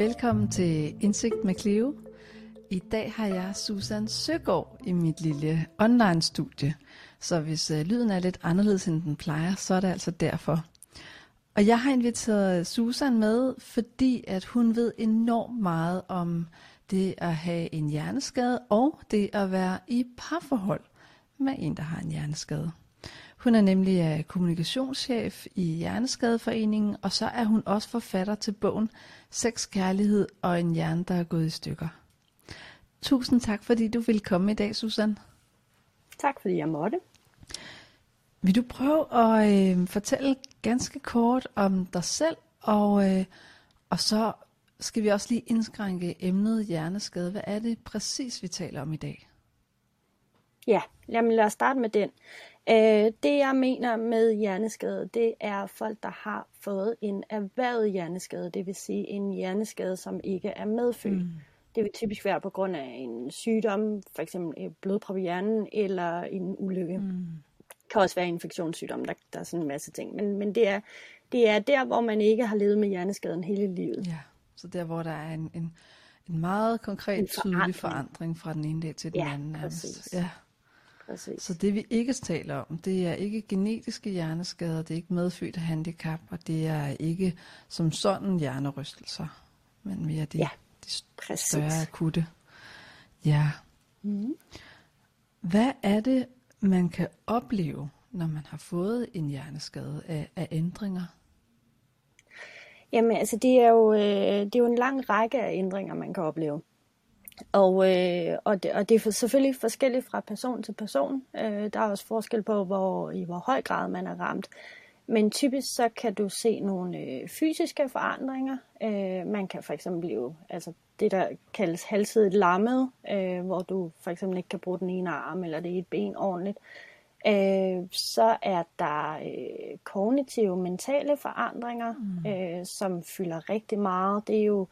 Velkommen til Indsigt med Cleo. I dag har jeg Susan Søgaard i mit lille online-studie. Så hvis øh, lyden er lidt anderledes end den plejer, så er det altså derfor. Og jeg har inviteret Susan med, fordi at hun ved enormt meget om det at have en hjerneskade og det at være i parforhold med en, der har en hjerneskade. Hun er nemlig øh, kommunikationschef i Hjerneskadeforeningen, og så er hun også forfatter til bogen Sex, Kærlighed og en hjerne, der er gået i stykker. Tusind tak, fordi du ville komme i dag, Susan. Tak, fordi jeg måtte. Vil du prøve at øh, fortælle ganske kort om dig selv, og, øh, og så skal vi også lige indskrænke emnet hjerneskade. Hvad er det præcis, vi taler om i dag? Ja, jamen lad os starte med den. Øh, det jeg mener med hjerneskade, det er folk, der har fået en erhvervet hjerneskade, det vil sige en hjerneskade, som ikke er medfødt. Mm. Det vil typisk være på grund af en sygdom, for eksempel blodprop i hjernen, eller en ulykke. Mm. Det kan også være en infektionssygdom, der, der er sådan en masse ting. Men, men det, er, det er der, hvor man ikke har levet med hjerneskaden hele livet. Ja, så der, hvor der er en, en, en meget konkret, en forandring. tydelig forandring fra den ene dag til den ja, anden. Præcis. Ja, Præcis. Så det vi ikke taler om, det er ikke genetiske hjerneskader, det er ikke medfødt handicap, og det er ikke som sådan hjernerystelser, men mere de, ja, de større akutte. Ja. Mm. Hvad er det, man kan opleve, når man har fået en hjerneskade af, af ændringer? Jamen, altså det er, jo, øh, det er jo en lang række af ændringer, man kan opleve. Og, øh, og, det, og det er selvfølgelig forskelligt fra person til person. Øh, der er også forskel på, hvor, i hvor høj grad man er ramt. Men typisk så kan du se nogle øh, fysiske forandringer. Øh, man kan for eksempel blive altså det, der kaldes halsidigt lammet, øh, hvor du for eksempel ikke kan bruge den ene arm eller det et ben ordentligt. Øh, så er der øh, kognitive, mentale forandringer, mm. øh, som fylder rigtig meget. Det er jo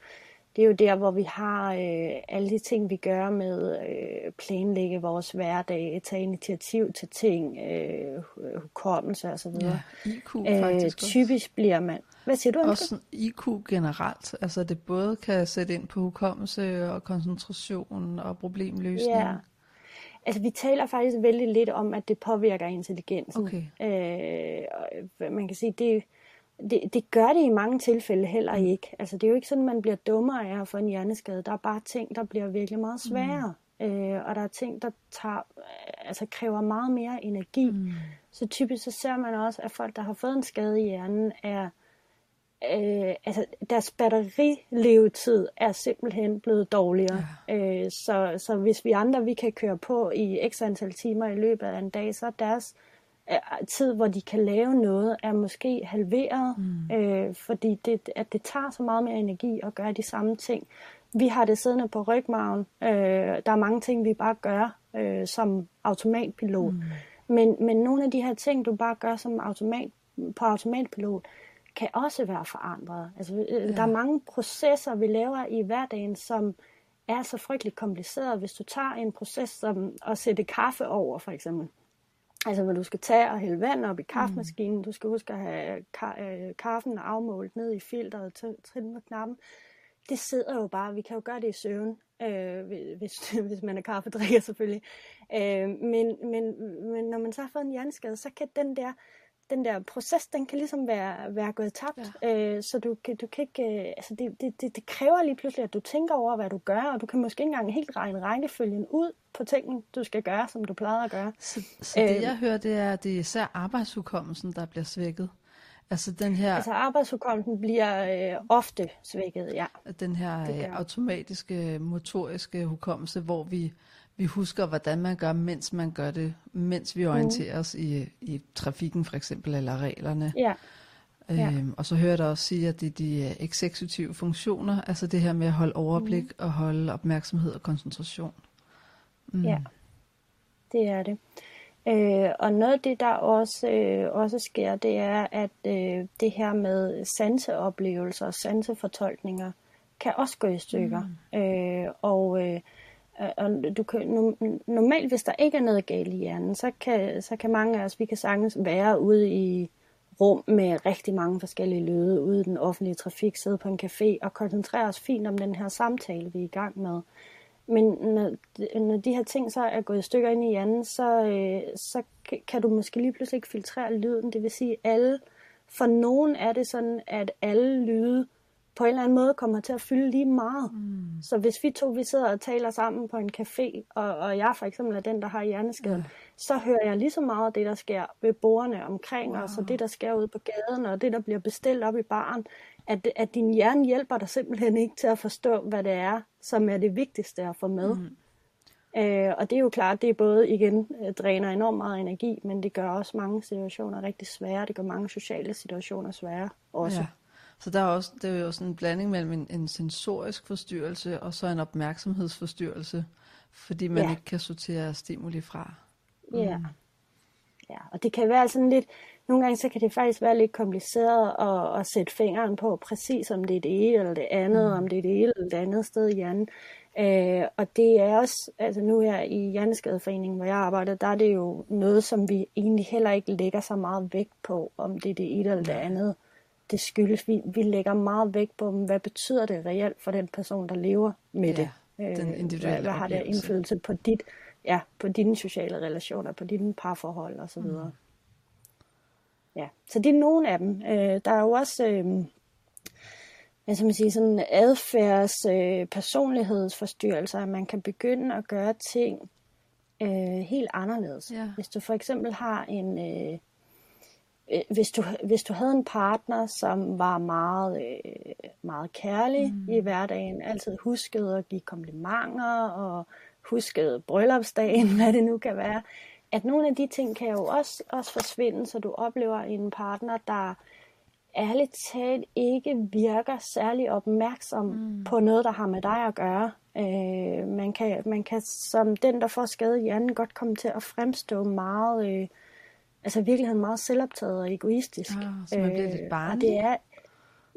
det er jo der, hvor vi har øh, alle de ting, vi gør med øh, planlægge vores hverdag, tage initiativ til ting, øh, hukommelse osv. Ja, IQ faktisk øh, Typisk også. bliver man... Hvad siger du? Også IQ generelt. Altså det både kan sætte ind på hukommelse og koncentration og problemløsning. Ja. Altså, vi taler faktisk vældig lidt om, at det påvirker intelligensen. Okay. Øh, man kan sige, det, det, det gør det i mange tilfælde heller ikke. Altså, det er jo ikke sådan, at man bliver dummere af at få en hjerneskade. Der er bare ting, der bliver virkelig meget sværere. Mm. Øh, og der er ting, der tager, altså, kræver meget mere energi. Mm. Så typisk så ser man også, at folk, der har fået en skade i hjernen, er øh, altså deres batterilevetid er simpelthen blevet dårligere. Ja. Øh, så, så hvis vi andre vi kan køre på i x antal timer i løbet af en dag, så er deres tid, hvor de kan lave noget, er måske halveret, mm. øh, fordi det, at det tager så meget mere energi at gøre de samme ting. Vi har det siddende på rygmagen. Øh, der er mange ting, vi bare gør øh, som automatpilot. Mm. Men, men nogle af de her ting, du bare gør som automat, på automatpilot, kan også være forandret. Altså, øh, ja. Der er mange processer, vi laver i hverdagen, som er så frygteligt kompliceret. Hvis du tager en proces som at sætte kaffe over, for eksempel, Altså, hvor du skal tage og hælde vand op i kaffemaskinen. Mm. Du skal huske at have ka- øh, kaffen afmålt ned i filteret trin med knappen. Det sidder jo bare. Vi kan jo gøre det i søvn, øh, hvis, hvis man er kaffedrikker selvfølgelig. Øh, men, men, men når man så har fået en hjerneskade, så kan den der den der proces, den kan ligesom være, være gået tabt. Ja. Øh, så du, du kan ikke, øh, altså det, det, det, det kræver lige pludselig, at du tænker over, hvad du gør, og du kan måske ikke engang helt regne rækkefølgen ud på tingene, du skal gøre, som du plejede at gøre. Så, så det øh, jeg hører, det er, at det er især arbejdshukommelsen, der bliver svækket. Altså den her... Altså arbejdshukommelsen bliver øh, ofte svækket, ja. Den her øh, automatiske, motoriske hukommelse, hvor vi vi husker, hvordan man gør, mens man gør det, mens vi orienterer mm. os i, i trafikken for eksempel, eller reglerne. Ja. Øhm, ja. Og så hører jeg dig også sige, at det er de eksekutive funktioner, altså det her med at holde overblik mm. og holde opmærksomhed og koncentration. Mm. Ja, det er det. Øh, og noget af det, der også, øh, også sker, det er, at øh, det her med sanseoplevelser og sansefortolkninger kan også gå i stykker. Mm. Øh, og øh, Øh, og du kan, normalt, hvis der ikke er noget galt i hjernen, så kan, så kan mange af os, vi kan sagtens være ude i rum med rigtig mange forskellige lyde ude i den offentlige trafik, sidde på en café og koncentrere os fint om den her samtale, vi er i gang med. Men når, når de her ting så er gået i stykker ind i hjernen, så, øh, så kan du måske lige pludselig ikke filtrere lyden. Det vil sige, alle, for nogen er det sådan, at alle lyde på en eller anden måde kommer til at fylde lige meget. Mm. Så hvis vi to vi sidder og taler sammen på en café, og, og jeg for eksempel er den, der har hjerneskaden, ja. så hører jeg lige så meget det, der sker ved bordene omkring wow. os, og det, der sker ude på gaden, og det, der bliver bestilt op i baren, at, at din hjerne hjælper dig simpelthen ikke til at forstå, hvad det er, som er det vigtigste at få med. Mm. Øh, og det er jo klart, det er både igen øh, dræner enormt meget energi, men det gør også mange situationer rigtig svære. Det gør mange sociale situationer svære også. Ja. Så der er også, det er jo sådan en blanding mellem en, en sensorisk forstyrrelse og så en opmærksomhedsforstyrrelse, fordi man ja. ikke kan sortere stimuli fra. Mm. Ja. ja, og det kan være sådan lidt, nogle gange så kan det faktisk være lidt kompliceret at, at sætte fingeren på præcis om det er det ene eller det andet, mm. om det er det ene eller det andet sted i hjernen. Øh, og det er også, altså nu her i Hjerneskadeforeningen, hvor jeg arbejder, der er det jo noget, som vi egentlig heller ikke lægger så meget vægt på, om det er det ene eller det andet. Det skyldes, vi, vi lægger meget vægt på, hvad betyder det reelt for den person, der lever med ja, det. Den øh, individuelle hvad, hvad har det indflydelse på dit, ja, på dine sociale relationer, på dine parforhold osv. Mm. Ja, så det er nogle af dem. Øh, der er jo også... Øh, hvad skal man sige, sådan adfærds, øh, personlighedsforstyrrelser, at man kan begynde at gøre ting øh, helt anderledes. Ja. Hvis du for eksempel har en, øh, øh, hvis, du, hvis du havde en partner, som var meget, øh, meget kærlig mm. i hverdagen, altid huskede at give komplimenter og huskede bryllupsdagen, hvad det nu kan være, at nogle af de ting kan jo også, også forsvinde, så du oplever en partner, der ærligt talt ikke virker særlig opmærksom mm. på noget, der har med dig at gøre. Øh, man, kan, man kan som den, der får skade i hjernen, godt komme til at fremstå meget, øh, altså i virkeligheden meget selvoptaget og egoistisk. Ah, så man bliver lidt øh, barnlig. det er,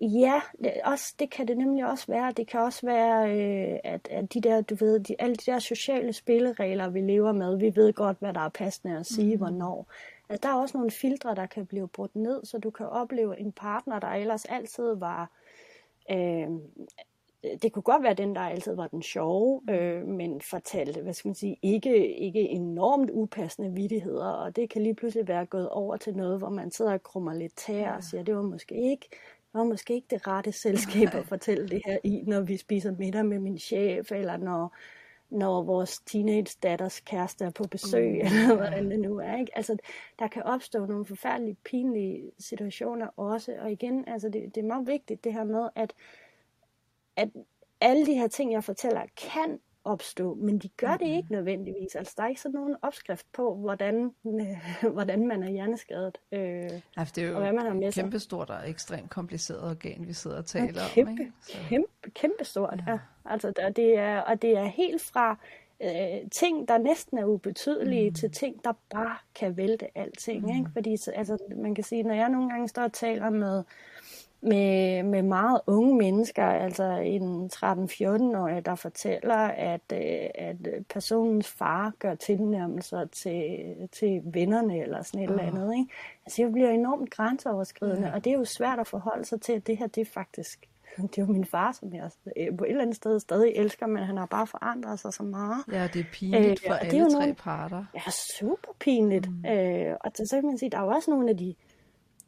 Ja, det, også, det kan det nemlig også være. Det kan også være, øh, at, at de der, du ved, de, alle de der sociale spilleregler, vi lever med, vi ved godt, hvad der er passende at sige, mm. hvornår. Altså, der er også nogle filtre, der kan blive brudt ned, så du kan opleve en partner, der ellers altid var... Øh, det kunne godt være den, der altid var den sjove, øh, men fortalte, hvad skal man sige, ikke, ikke enormt upassende vidigheder, og det kan lige pludselig være gået over til noget, hvor man sidder og krummer lidt tær og siger, det var måske ikke, det var måske ikke det rette selskab at fortælle det her i, når vi spiser middag med min chef, eller når, når vores teenage datters kæreste er på besøg, mm. eller hvordan det nu er. Ikke? Altså, der kan opstå nogle forfærdelige, pinlige situationer også. Og igen, altså, det, det er meget vigtigt det her med, at, at alle de her ting, jeg fortæller, kan opstå, men de gør det ikke nødvendigvis. Altså, der er ikke sådan nogen opskrift på, hvordan, øh, hvordan man er hjerneskadet. Øh, ja, det er jo og hvad man har med kæmpestort og ekstremt kompliceret organ, vi sidder og taler kæmpe, om. Ikke? Så. Kæmpe, kæmpestort, ja. ja. Altså, der, det er, og det er helt fra øh, ting, der næsten er ubetydelige, mm. til ting, der bare kan vælte alting. Mm. Ikke? Fordi altså, man kan sige, når jeg nogle gange står og taler med med, med meget unge mennesker, altså en 13-14-årig, der fortæller, at, øh, at personens far gør tilnærmelser til, til vennerne eller sådan et uh. eller andet. Ikke? Altså det bliver enormt grænseoverskridende, ja. og det er jo svært at forholde sig til, at det her det er faktisk det er jo min far, som jeg øh, på et eller andet sted stadig elsker, men han har bare forandret sig så meget. Ja, det er pinligt øh, for alle tre nogle, parter. Ja, super pinligt. Mm. Øh, og så kan man sige, der er jo også nogle af de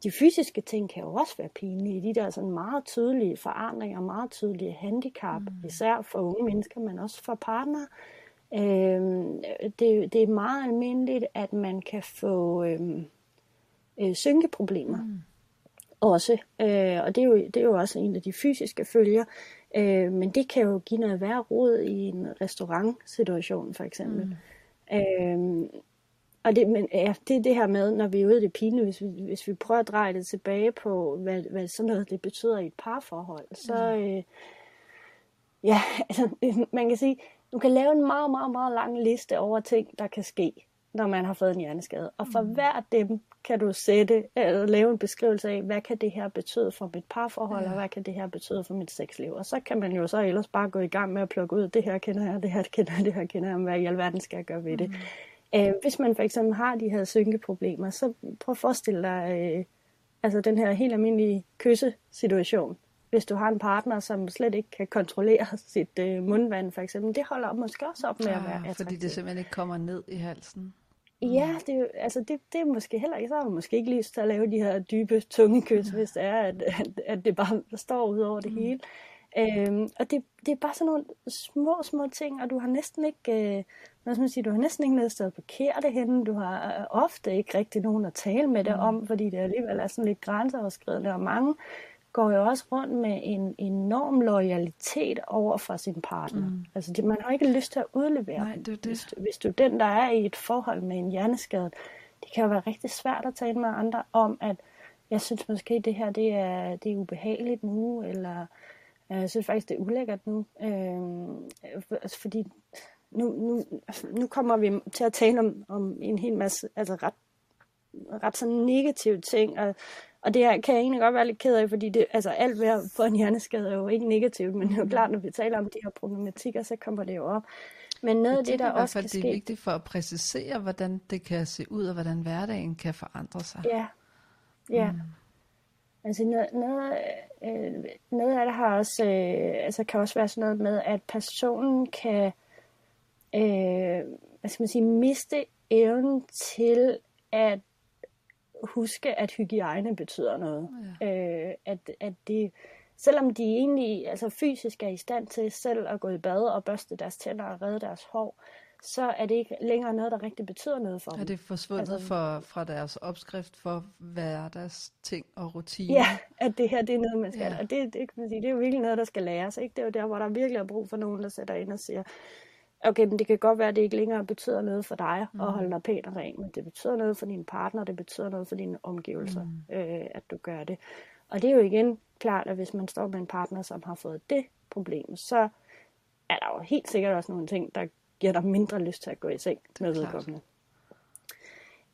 de fysiske ting kan jo også være pinlige. De der sådan meget tydelige forandringer, meget tydelige handicap, mm. især for unge mennesker, men også for partnere. Øhm, det, det er meget almindeligt, at man kan få øhm, øh, synkeproblemer. Mm. Også. Øh, og det er, jo, det er jo også en af de fysiske følger. Øh, men det kan jo give noget værre råd i en restaurantsituation, for eksempel. Mm. Øh, og det, men, ja, det er det her med, når vi er ude i det pine, hvis vi, hvis vi prøver at dreje det tilbage på, hvad, hvad sådan noget det betyder i et parforhold, så mm. øh, ja, altså, man kan sige, du kan lave en meget, meget, meget lang liste over ting, der kan ske, når man har fået en hjerneskade. Og for mm. hver dem kan du sætte, eller lave en beskrivelse af, hvad kan det her betyde for mit parforhold, ja. og hvad kan det her betyde for mit sexliv. Og så kan man jo så ellers bare gå i gang med at plukke ud, det her kender jeg, det her kender jeg, det her kender jeg, hvad i alverden skal jeg gøre ved det. Mm. Øh, hvis man for eksempel har de her synkeproblemer, så prøv at forestille dig, øh, Altså den her helt almindelige kyssesituation. Hvis du har en partner, som slet ikke kan kontrollere sit øh, mundvand, for eksempel, det holder måske også op med ja, at være attraktivt. Fordi det simpelthen ikke kommer ned i halsen. Ja, det, er, altså det, det er måske heller ikke, så har man måske ikke lyst til at lave de her dybe tunge kys, ja. hvis det er, at, at, at det bare står ud over det mm. hele. Øhm, og det, det er bare sådan nogle små, små ting, og du har næsten ikke, øh, hvad skal man sige, du har næsten ikke noget sted at parkere det henne. Du har øh, ofte ikke rigtig nogen at tale med det mm. om, fordi det alligevel er sådan lidt grænseoverskridende, og mange går jo også rundt med en enorm loyalitet over for sin partner. Mm. Altså det, man har ikke lyst til at udlevere Nej, det det. Hvis, hvis du den, der er i et forhold med en hjerneskade, det kan jo være rigtig svært at tale med andre om, at jeg synes måske, det her det er, det er ubehageligt nu, eller jeg synes faktisk, det er ulækkert nu. Øh, altså fordi nu, nu, nu kommer vi til at tale om, om en hel masse altså ret, ret sådan negative ting, og, og det her kan jeg egentlig godt være lidt ked af, fordi det, altså alt ved at få en hjerneskade er jo ikke negativt, men det er jo klart, når vi taler om de her problematikker, så kommer det jo op. Men noget af det, der også kan ske... det er vigtigt for at præcisere, hvordan det kan se ud, og hvordan hverdagen kan forandre sig. Ja, ja. Mm. Altså noget, noget, øh, noget af det har også, øh, altså kan også være sådan noget med, at personen kan øh, hvad skal man sige, miste evnen til at huske, at hygiejne betyder noget. Ja. Øh, at, at det, selvom de egentlig altså fysisk er i stand til selv at gå i bad og børste deres tænder og redde deres hår, så er det ikke længere noget, der rigtig betyder noget for dem. Er det forsvundet altså, for, fra deres opskrift for hverdags ting og rutiner? Ja, at det her det er noget, man skal. Ja. Og det, det, kan man sige, det er jo virkelig noget, der skal læres. Ikke? Det er jo der, hvor der virkelig er brug for nogen, der sætter ind og siger, okay, men det kan godt være, at det ikke længere betyder noget for dig mm. at holde dig pænt og ren, men det betyder noget for din partner, det betyder noget for dine omgivelser, mm. øh, at du gør det. Og det er jo igen klart, at hvis man står med en partner, som har fået det problem, så er der jo helt sikkert også nogle ting, der giver dig mindre lyst til at gå i seng med vedkommende.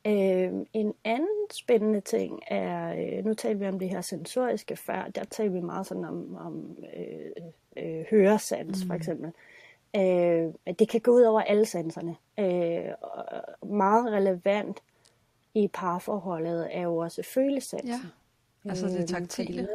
Øh, en anden spændende ting er, øh, nu taler vi om det her sensoriske før, der taler vi meget sådan om, om øh, øh, høresans mm. for eksempel. Øh, det kan gå ud over alle sanserne. Øh, meget relevant i parforholdet er jo også følesansen. Ja, altså det øh, taktile.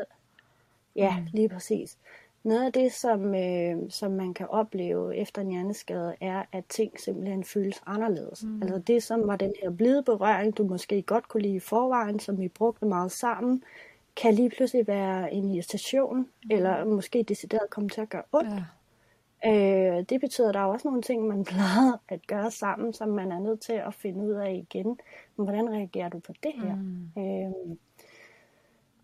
Ja, mm. lige præcis. Noget af det, som, øh, som man kan opleve efter en hjerneskade, er, at ting simpelthen føles anderledes. Mm. Altså det, som var den her blide berøring, du måske godt kunne lide i forvejen, som vi brugte meget sammen, kan lige pludselig være en irritation, mm. eller måske decideret komme til at gøre ondt. Ja. Øh, det betyder, at der er også nogle ting, man plejede at gøre sammen, som man er nødt til at finde ud af igen. Men hvordan reagerer du på det her? Mm. Øh,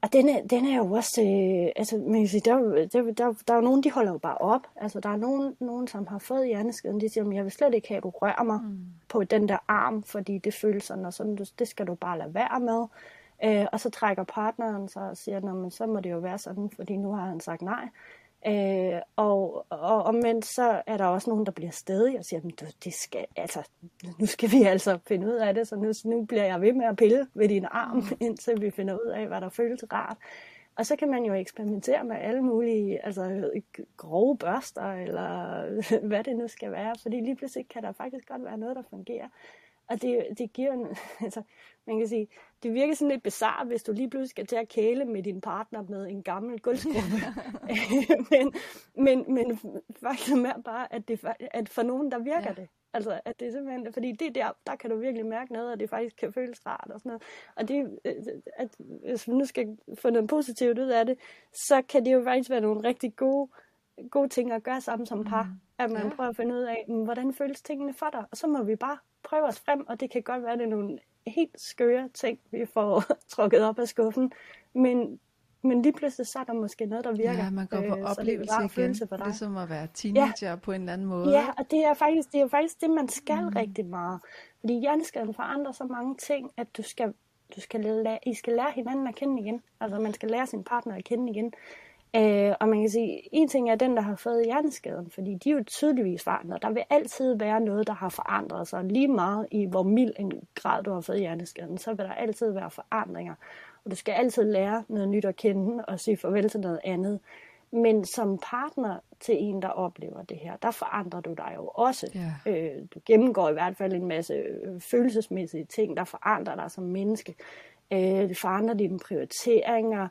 og den er, den er jo også, øh, altså man kan sige, der, der, der, der er jo nogen, de holder jo bare op. Altså der er nogen, nogen som har fået hjerneskeden, de siger, jeg vil slet ikke have, at du rører mig mm. på den der arm, fordi det føles sådan, og sådan, det skal du bare lade være med. Øh, og så trækker partneren sig og siger, men så må det jo være sådan, fordi nu har han sagt nej. Øh, og, og omvendt så er der også nogen, der bliver stedige og siger, du, det skal, altså, nu skal vi altså finde ud af det, så nu, nu bliver jeg ved med at pille ved din arm, mm. indtil vi finder ud af, hvad der føles rart. Og så kan man jo eksperimentere med alle mulige altså, grove børster, eller hvad det nu skal være, fordi lige pludselig kan der faktisk godt være noget, der fungerer. Og det, det giver en, altså, man kan sige, det virker sådan lidt bizarrt, hvis du lige pludselig skal til at kæle med din partner med en gammel gulvskruppe. men, men, men faktisk er bare, at, det, at for nogen, der virker ja. det. Altså, at det er simpelthen, fordi det der, der kan du virkelig mærke noget, og det faktisk kan føles rart og sådan noget. Og det, at, hvis vi nu skal få noget positivt ud af det, så kan det jo faktisk være nogle rigtig gode, gode ting at gøre sammen som par. Mm. At man ja. prøver at finde ud af, hvordan føles tingene for dig. Og så må vi bare prøve os frem, og det kan godt være, at det er nogle helt skøre ting, vi får trukket op af skuffen. Men, men lige pludselig så er der måske noget, der virker. Ja, man går på øh, oplevelse igen, for dig. ligesom at være teenager ja. på en eller anden måde. Ja, og det er faktisk det, er faktisk det man skal mm. rigtig meget. Fordi hjerneskaden forandrer så mange ting, at du skal, du skal lære, I skal lære hinanden at kende igen. Altså man skal lære sin partner at kende igen. Øh, og man kan sige, en ting er den, der har fået hjerneskaden, fordi de er jo tydeligvis forandret. Der vil altid være noget, der har forandret sig. Lige meget i hvor mild en grad du har fået hjerneskaden, så vil der altid være forandringer. Og du skal altid lære noget nyt at kende og sige farvel til noget andet. Men som partner til en, der oplever det her, der forandrer du dig jo også. Ja. Øh, du gennemgår i hvert fald en masse følelsesmæssige ting, der forandrer dig som menneske. øh, det forandrer dine prioriteringer,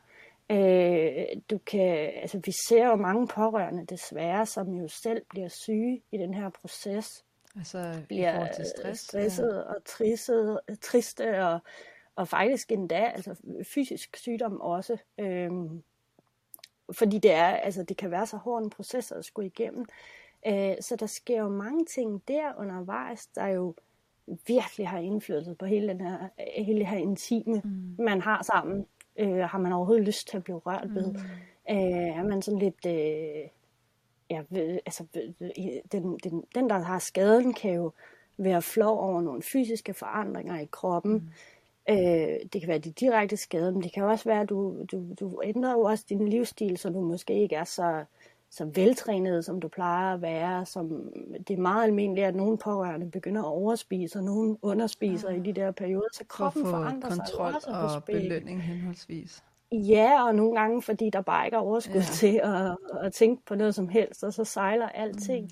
øh, du kan, altså vi ser jo mange pårørende desværre, som jo selv bliver syge i den her proces. Altså bliver i til stress, stresset ja. og tristet, triste og, og faktisk endda altså fysisk sygdom også. Øhm, fordi det er, altså det kan være så hård en proces at skulle igennem. Øh, så der sker jo mange ting der undervejs, der jo virkelig har indflydelse på hele, den her, hele det her intime, mm. man har sammen. Øh, har man overhovedet lyst til at blive rørt ved? Mm. Øh, er man sådan lidt... Øh, ja, altså, den, den, den, der har skaden, kan jo være flov over nogle fysiske forandringer i kroppen. Mm. Øh, det kan være de direkte skade, men det kan også være, at du, du, du ændrer jo også din livsstil, så du måske ikke er så så veltrænet, som du plejer at være. Som, det er meget almindeligt, at nogle pårørende begynder at overspise, og nogle underspiser ja. i de der perioder, så kroppen forandrer kontrol sig kontrol også og belønning henholdsvis. Ja, og nogle gange, fordi der bare ikke er overskud ja. til at, at tænke på noget som helst, og så sejler alting.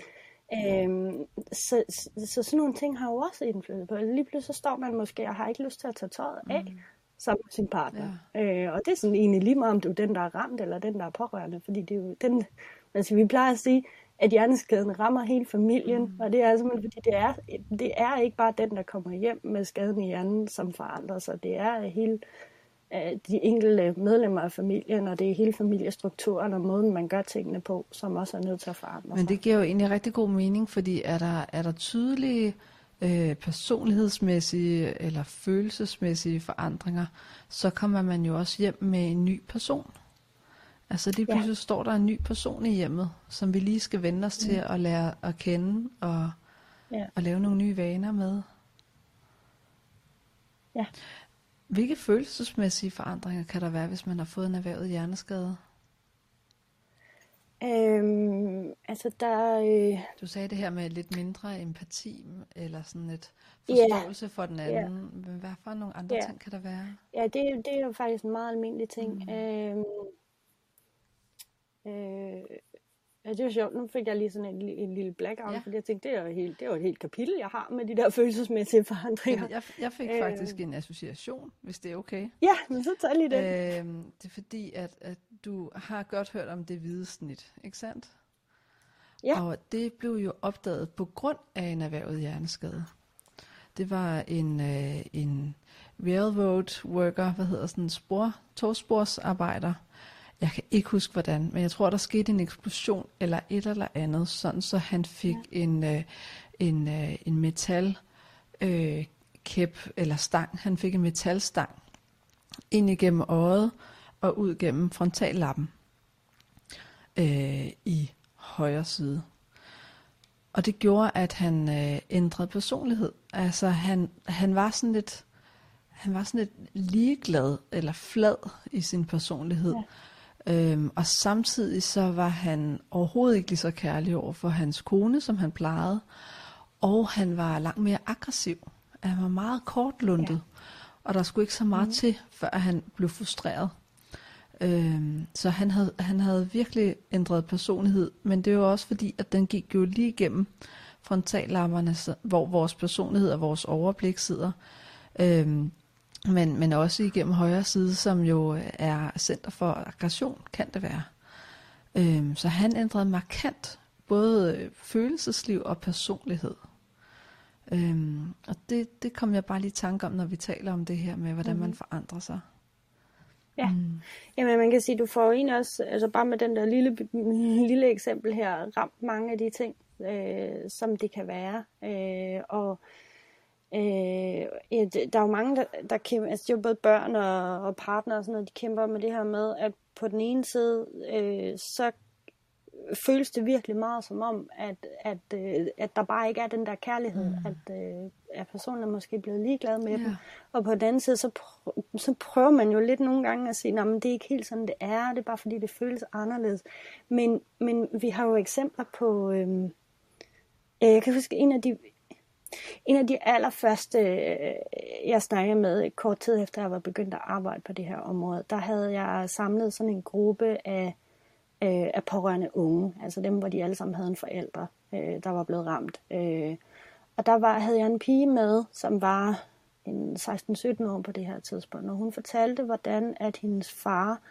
Mm. Øhm, så, så, så sådan nogle ting har jo også indflydelse på Lige pludselig så står man måske og har ikke lyst til at tage tøjet af. Mm sammen med sin partner. Ja. Øh, og det er sådan egentlig lige meget, om du er den, der er ramt, eller den, der er pårørende. Fordi det er jo den, Altså, vi plejer at sige, at hjerneskaden rammer hele familien, mm. og det er simpelthen, fordi det er, det er ikke bare den, der kommer hjem med skaden i hjernen, som forandrer sig. Det er hele øh, de enkelte medlemmer af familien, og det er hele familiestrukturen og måden, man gør tingene på, som også er nødt til at forandre Men det giver jo egentlig rigtig god mening, fordi er der, er der tydelige øh, personlighedsmæssige eller følelsesmæssige forandringer, så kommer man jo også hjem med en ny person. Altså lige pludselig ja. står der en ny person i hjemmet, som vi lige skal vende os til mm. at lære at kende og, ja. og lave nogle nye vaner med. Ja. Hvilke følelsesmæssige forandringer kan der være, hvis man har fået en erhvervet hjerneskade? Øhm, altså der... Øh... Du sagde det her med lidt mindre empati, eller sådan et forståelse yeah. for den anden. Yeah. Hvad for nogle andre yeah. ting kan der være? Ja, det, det er jo faktisk en meget almindelig ting. Mm. Øhm, Øh, ja, det er sjovt. Nu fik jeg lige sådan en, en lille blackout, ja. fordi jeg tænkte, det er, helt, det er jo et helt kapitel, jeg har med de der følelsesmæssige forandringer. Jamen, jeg, jeg fik øh, faktisk en association, hvis det er okay. Ja, men så tager lige det. Øh, det er fordi, at, at du har godt hørt om det hvide snit, ikke sandt? Ja. Og det blev jo opdaget på grund af en erhvervet hjerneskade. Det var en, øh, en railroad worker, hvad hedder sådan en spor, togsporsarbejder, jeg kan ikke huske hvordan, men jeg tror, der skete en eksplosion eller et eller andet, sådan så han fik ja. en, øh, en, øh, en metal øh, kæp eller stang. Han fik en metalstang ind igennem øjet og ud gennem frontallappen øh, i højre side. Og det gjorde, at han øh, ændrede personlighed. Altså han, han var sådan lidt han var sådan lidt ligeglad eller flad i sin personlighed. Ja. Øhm, og samtidig så var han overhovedet ikke lige så kærlig over for hans kone, som han plejede. Og han var langt mere aggressiv. Han var meget kortlundet. Ja. Og der skulle ikke så meget mm. til, før han blev frustreret. Øhm, så han havde, han havde virkelig ændret personlighed. Men det var også fordi, at den gik jo lige igennem frontallapperne, hvor vores personlighed og vores overblik sidder. Øhm, men, men også igennem højre side, som jo er center for aggression, kan det være. Øhm, så han ændrede markant både følelsesliv og personlighed. Øhm, og det, det kom jeg bare lige i tanke om, når vi taler om det her med, hvordan mm. man forandrer sig. Ja, mm. Jamen man kan sige, du får en også, altså bare med den der lille, lille eksempel her, ramt mange af de ting, øh, som det kan være. Øh, og Øh, ja, der er jo mange, der, der kæmper, altså det er jo både børn og, og partner og sådan noget, de kæmper med det her med, at på den ene side, øh, så føles det virkelig meget som om, at, at, øh, at der bare ikke er den der kærlighed, mm. at, øh, at personen er måske blevet ligeglad med yeah. dem. Og på den anden side, så, prøver, så prøver man jo lidt nogle gange at sige, at det er ikke helt sådan, det er, det er bare fordi, det føles anderledes. Men, men vi har jo eksempler på, øh, jeg kan huske en af de en af de allerførste, øh, jeg snakkede med kort tid efter, jeg var begyndt at arbejde på det her område, der havde jeg samlet sådan en gruppe af, øh, af pårørende unge, altså dem, hvor de alle sammen havde en forælder, øh, der var blevet ramt. Og der var, havde jeg en pige med, som var 16-17 år på det her tidspunkt, og hun fortalte, hvordan at hendes far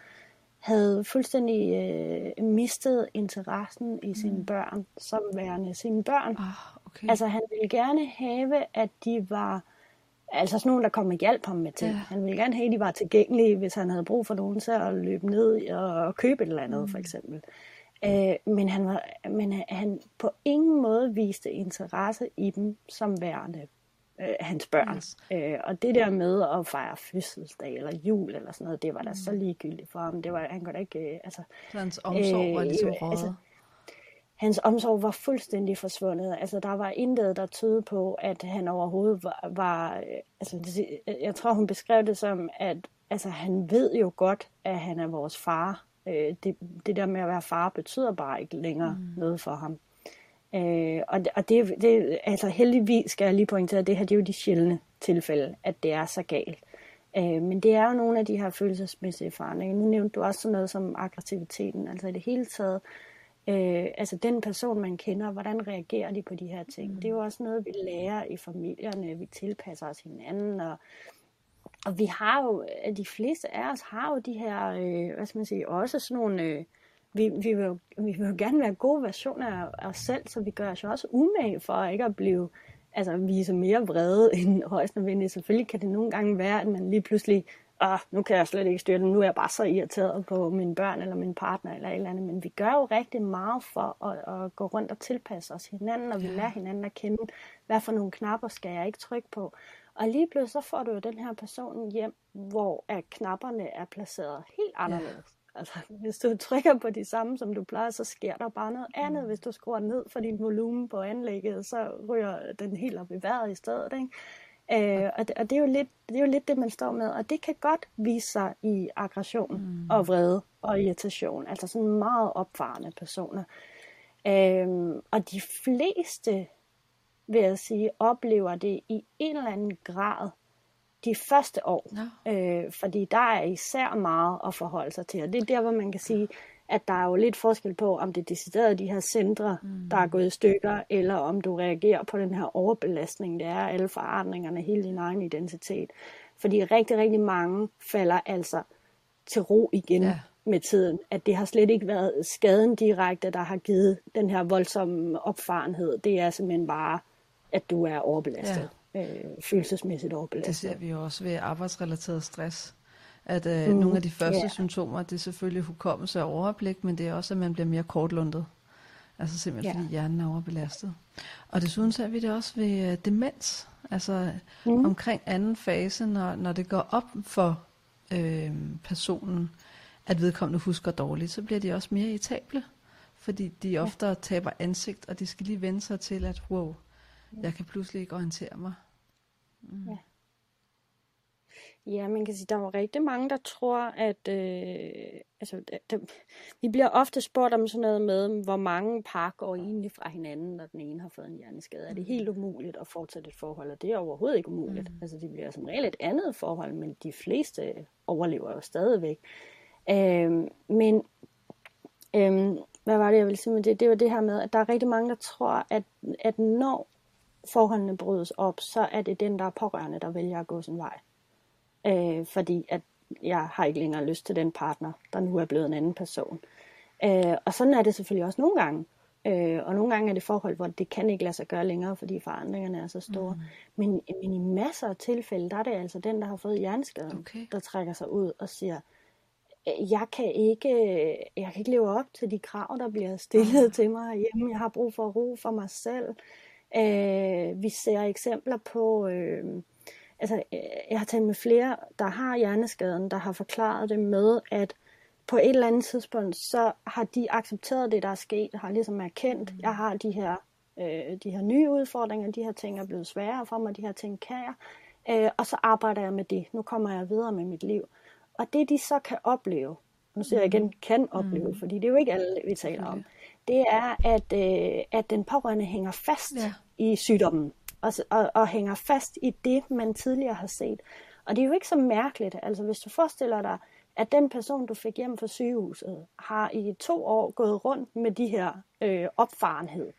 havde fuldstændig øh, mistet interessen i sine mm. børn, som værende sine børn. Ah, okay. Altså han ville gerne have, at de var, altså sådan nogen, der kom og hjalp ham med ting. Ja. Han ville gerne have, at de var tilgængelige, hvis han havde brug for nogen til at løbe ned og købe et eller andet, mm. for eksempel. Øh, men han, var, men han på ingen måde viste interesse i dem som værende øh, hans børn. Yes. Øh, og det der med at fejre fødselsdag eller jul eller sådan noget, det var da mm. så ligegyldigt for ham. Det var, han kunne da ikke... Øh, altså, så hans omsorg øh, var ligesom rådet. Altså, hans omsorg var fuldstændig forsvundet. Altså, der var intet, der tydede på, at han overhovedet var... var øh, altså, jeg tror, hun beskrev det som, at altså, han ved jo godt, at han er vores far. Øh, det, det der med at være far betyder bare ikke længere mm. noget for ham. Øh, og og det, det, altså heldigvis skal jeg lige pointere, at det her det er jo de sjældne tilfælde, at det er så galt. Øh, men det er jo nogle af de her følelsesmæssige forandringer. Nu nævnte du også sådan noget som aggressiviteten, altså i det hele taget, øh, altså den person, man kender, hvordan reagerer de på de her ting? Mm. Det er jo også noget, vi lærer i familierne, vi tilpasser os hinanden, og, og vi har jo, de fleste af os har jo de her, øh, hvad skal man sige, også sådan nogle... Øh, vi, vi, vil jo, vi vil jo gerne være gode versioner af os selv, så vi gør os jo også umage for ikke at blive, altså vise mere vrede end højst nødvendigt. Selvfølgelig kan det nogle gange være, at man lige pludselig, ah, nu kan jeg slet ikke styre det, nu er jeg bare så irriteret på mine børn eller min partner eller et eller andet. Men vi gør jo rigtig meget for at, at gå rundt og tilpasse os hinanden, og vi lærer hinanden at kende, hvad for nogle knapper skal jeg ikke trykke på. Og lige pludselig så får du jo den her person hjem, hvor at knapperne er placeret helt anderledes. Ja. Altså, hvis du trykker på de samme, som du plejer, så sker der bare noget andet. Hvis du skruer ned for din volumen på anlægget, så ryger den helt op i vejret i stedet. Ikke? Øh, og, det, og det, er jo lidt, det er jo lidt det, man står med. Og det kan godt vise sig i aggression mm. og vrede og irritation. Altså sådan meget opfarende personer. Øh, og de fleste, vil jeg sige, oplever det i en eller anden grad de første år. Ja. Øh, fordi der er især meget at forholde sig til. Og det er der, hvor man kan sige, at der er jo lidt forskel på, om det er decideret de her centre, mm. der er gået i stykker, eller om du reagerer på den her overbelastning, det er alle forandringerne, hele din egen identitet. Fordi rigtig, rigtig mange falder altså til ro igen ja. med tiden. At det har slet ikke været skaden direkte, der har givet den her voldsomme opfarenhed. Det er simpelthen bare, at du er overbelastet. Ja øh, følelsesmæssigt overbelastet. Det ser vi jo også ved arbejdsrelateret stress. At øh, mm, nogle af de første yeah. symptomer, det er selvfølgelig hukommelse og overblik, men det er også, at man bliver mere kortlundet. Altså simpelthen yeah. fordi hjernen er overbelastet. Og desuden ser vi det også ved uh, demens. Altså mm. omkring anden fase, når, når det går op for øh, personen, at vedkommende husker dårligt, så bliver de også mere irritable. Fordi de ofte ja. taber ansigt, og de skal lige vende sig til, at wow, jeg kan pludselig ikke orientere mig. Mm. Ja. Ja, man kan sige, der er rigtig mange, der tror, at øh, altså, der, vi bliver ofte spurgt om sådan noget med, hvor mange par går egentlig fra hinanden, når den ene har fået en hjerneskade. Er det mm. helt umuligt at fortsætte et forhold? Og det er overhovedet ikke umuligt. Mm. Altså, det bliver som regel et andet forhold, men de fleste overlever jo stadigvæk. Øh, men øh, hvad var det, jeg ville sige med det? Det var det her med, at der er rigtig mange, der tror, at, at når forholdene brydes op, så er det den, der er pårørende, der vælger at gå sin vej. Øh, fordi at jeg har ikke længere lyst til den partner, der nu er blevet en anden person. Øh, og sådan er det selvfølgelig også nogle gange. Øh, og nogle gange er det forhold, hvor det kan ikke lade sig gøre længere, fordi forandringerne er så store. Mm. Men, men i masser af tilfælde, der er det altså den, der har fået hjerneskaden, okay. der trækker sig ud og siger, øh, jeg kan ikke, jeg kan ikke leve op til de krav, der bliver stillet mm. til mig hjemme. Jeg har brug for ro for mig selv. Øh, vi ser eksempler på, øh, altså øh, jeg har talt med flere, der har hjerneskaden, der har forklaret det med, at på et eller andet tidspunkt, så har de accepteret det, der er sket, har ligesom erkendt, mm. jeg har de her, øh, de her nye udfordringer, de her ting er blevet sværere for mig, de her ting kan jeg, øh, og så arbejder jeg med det. Nu kommer jeg videre med mit liv. Og det de så kan opleve, nu siger jeg igen, mm. kan opleve, mm. fordi det er jo ikke alle, vi taler om, det er, at, øh, at den pårørende hænger fast ja. i sygdommen, og, og, og hænger fast i det, man tidligere har set. Og det er jo ikke så mærkeligt. Altså hvis du forestiller dig, at den person, du fik hjem fra sygehuset, har i to år gået rundt med de her øh, opfarenhed,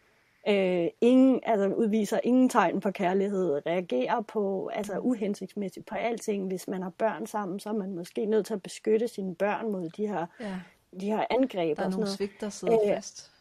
Øh, ingen, altså udviser ingen tegn på kærlighed, reagerer på, altså uhensigtsmæssigt på alting. Hvis man har børn sammen, så er man måske nødt til at beskytte sine børn mod de her, ja. de her angreb. Der er og nogle svigt, der sidder øh, fast.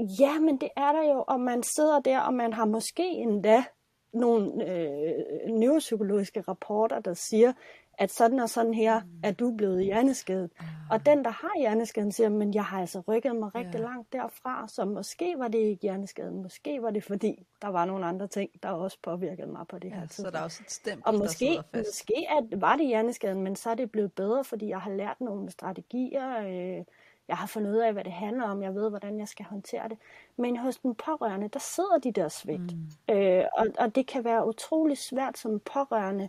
Ja, men det er der jo, og man sidder der, og man har måske endda nogle øh, neuropsykologiske rapporter, der siger, at sådan og sådan her er du blevet hjerneskadet. Mm. Og den, der har hjerneskaden, siger, men jeg har altså rykket mig rigtig yeah. langt derfra, så måske var det ikke hjerneskaden, måske var det fordi, der var nogle andre ting, der også påvirkede mig på det ja, her tidspunkt. Så der er også et stempel, og måske, der. Måske at, var det hjerneskaden, men så er det blevet bedre, fordi jeg har lært nogle strategier, øh, jeg har fundet ud af, hvad det handler om, jeg ved, hvordan jeg skal håndtere det. Men hos den pårørende, der sidder de der svigt. Mm. Øh, og, og det kan være utrolig svært som pårørende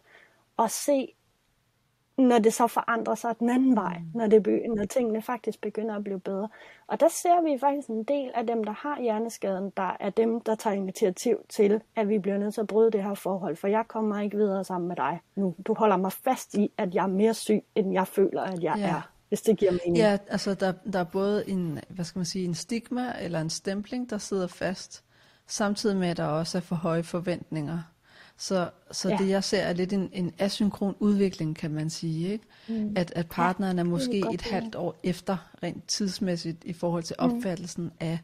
at se, når det så forandrer sig den anden vej, mm. når, det, når tingene faktisk begynder at blive bedre. Og der ser vi faktisk en del af dem, der har hjerneskaden, der er dem, der tager initiativ til, at vi bliver nødt til at bryde det her forhold, for jeg kommer ikke videre sammen med dig nu. Du holder mig fast i, at jeg er mere syg, end jeg føler, at jeg ja. er hvis det giver mening. Ja, altså der, der er både en, hvad skal man sige, en stigma eller en stempling, der sidder fast, samtidig med, at der også er for høje forventninger. Så, så ja. det jeg ser er lidt en, en asynkron udvikling, kan man sige. Ikke? Mm. At, at partneren ja, er måske er et halvt år efter, rent tidsmæssigt, i forhold til mm. opfattelsen mm. af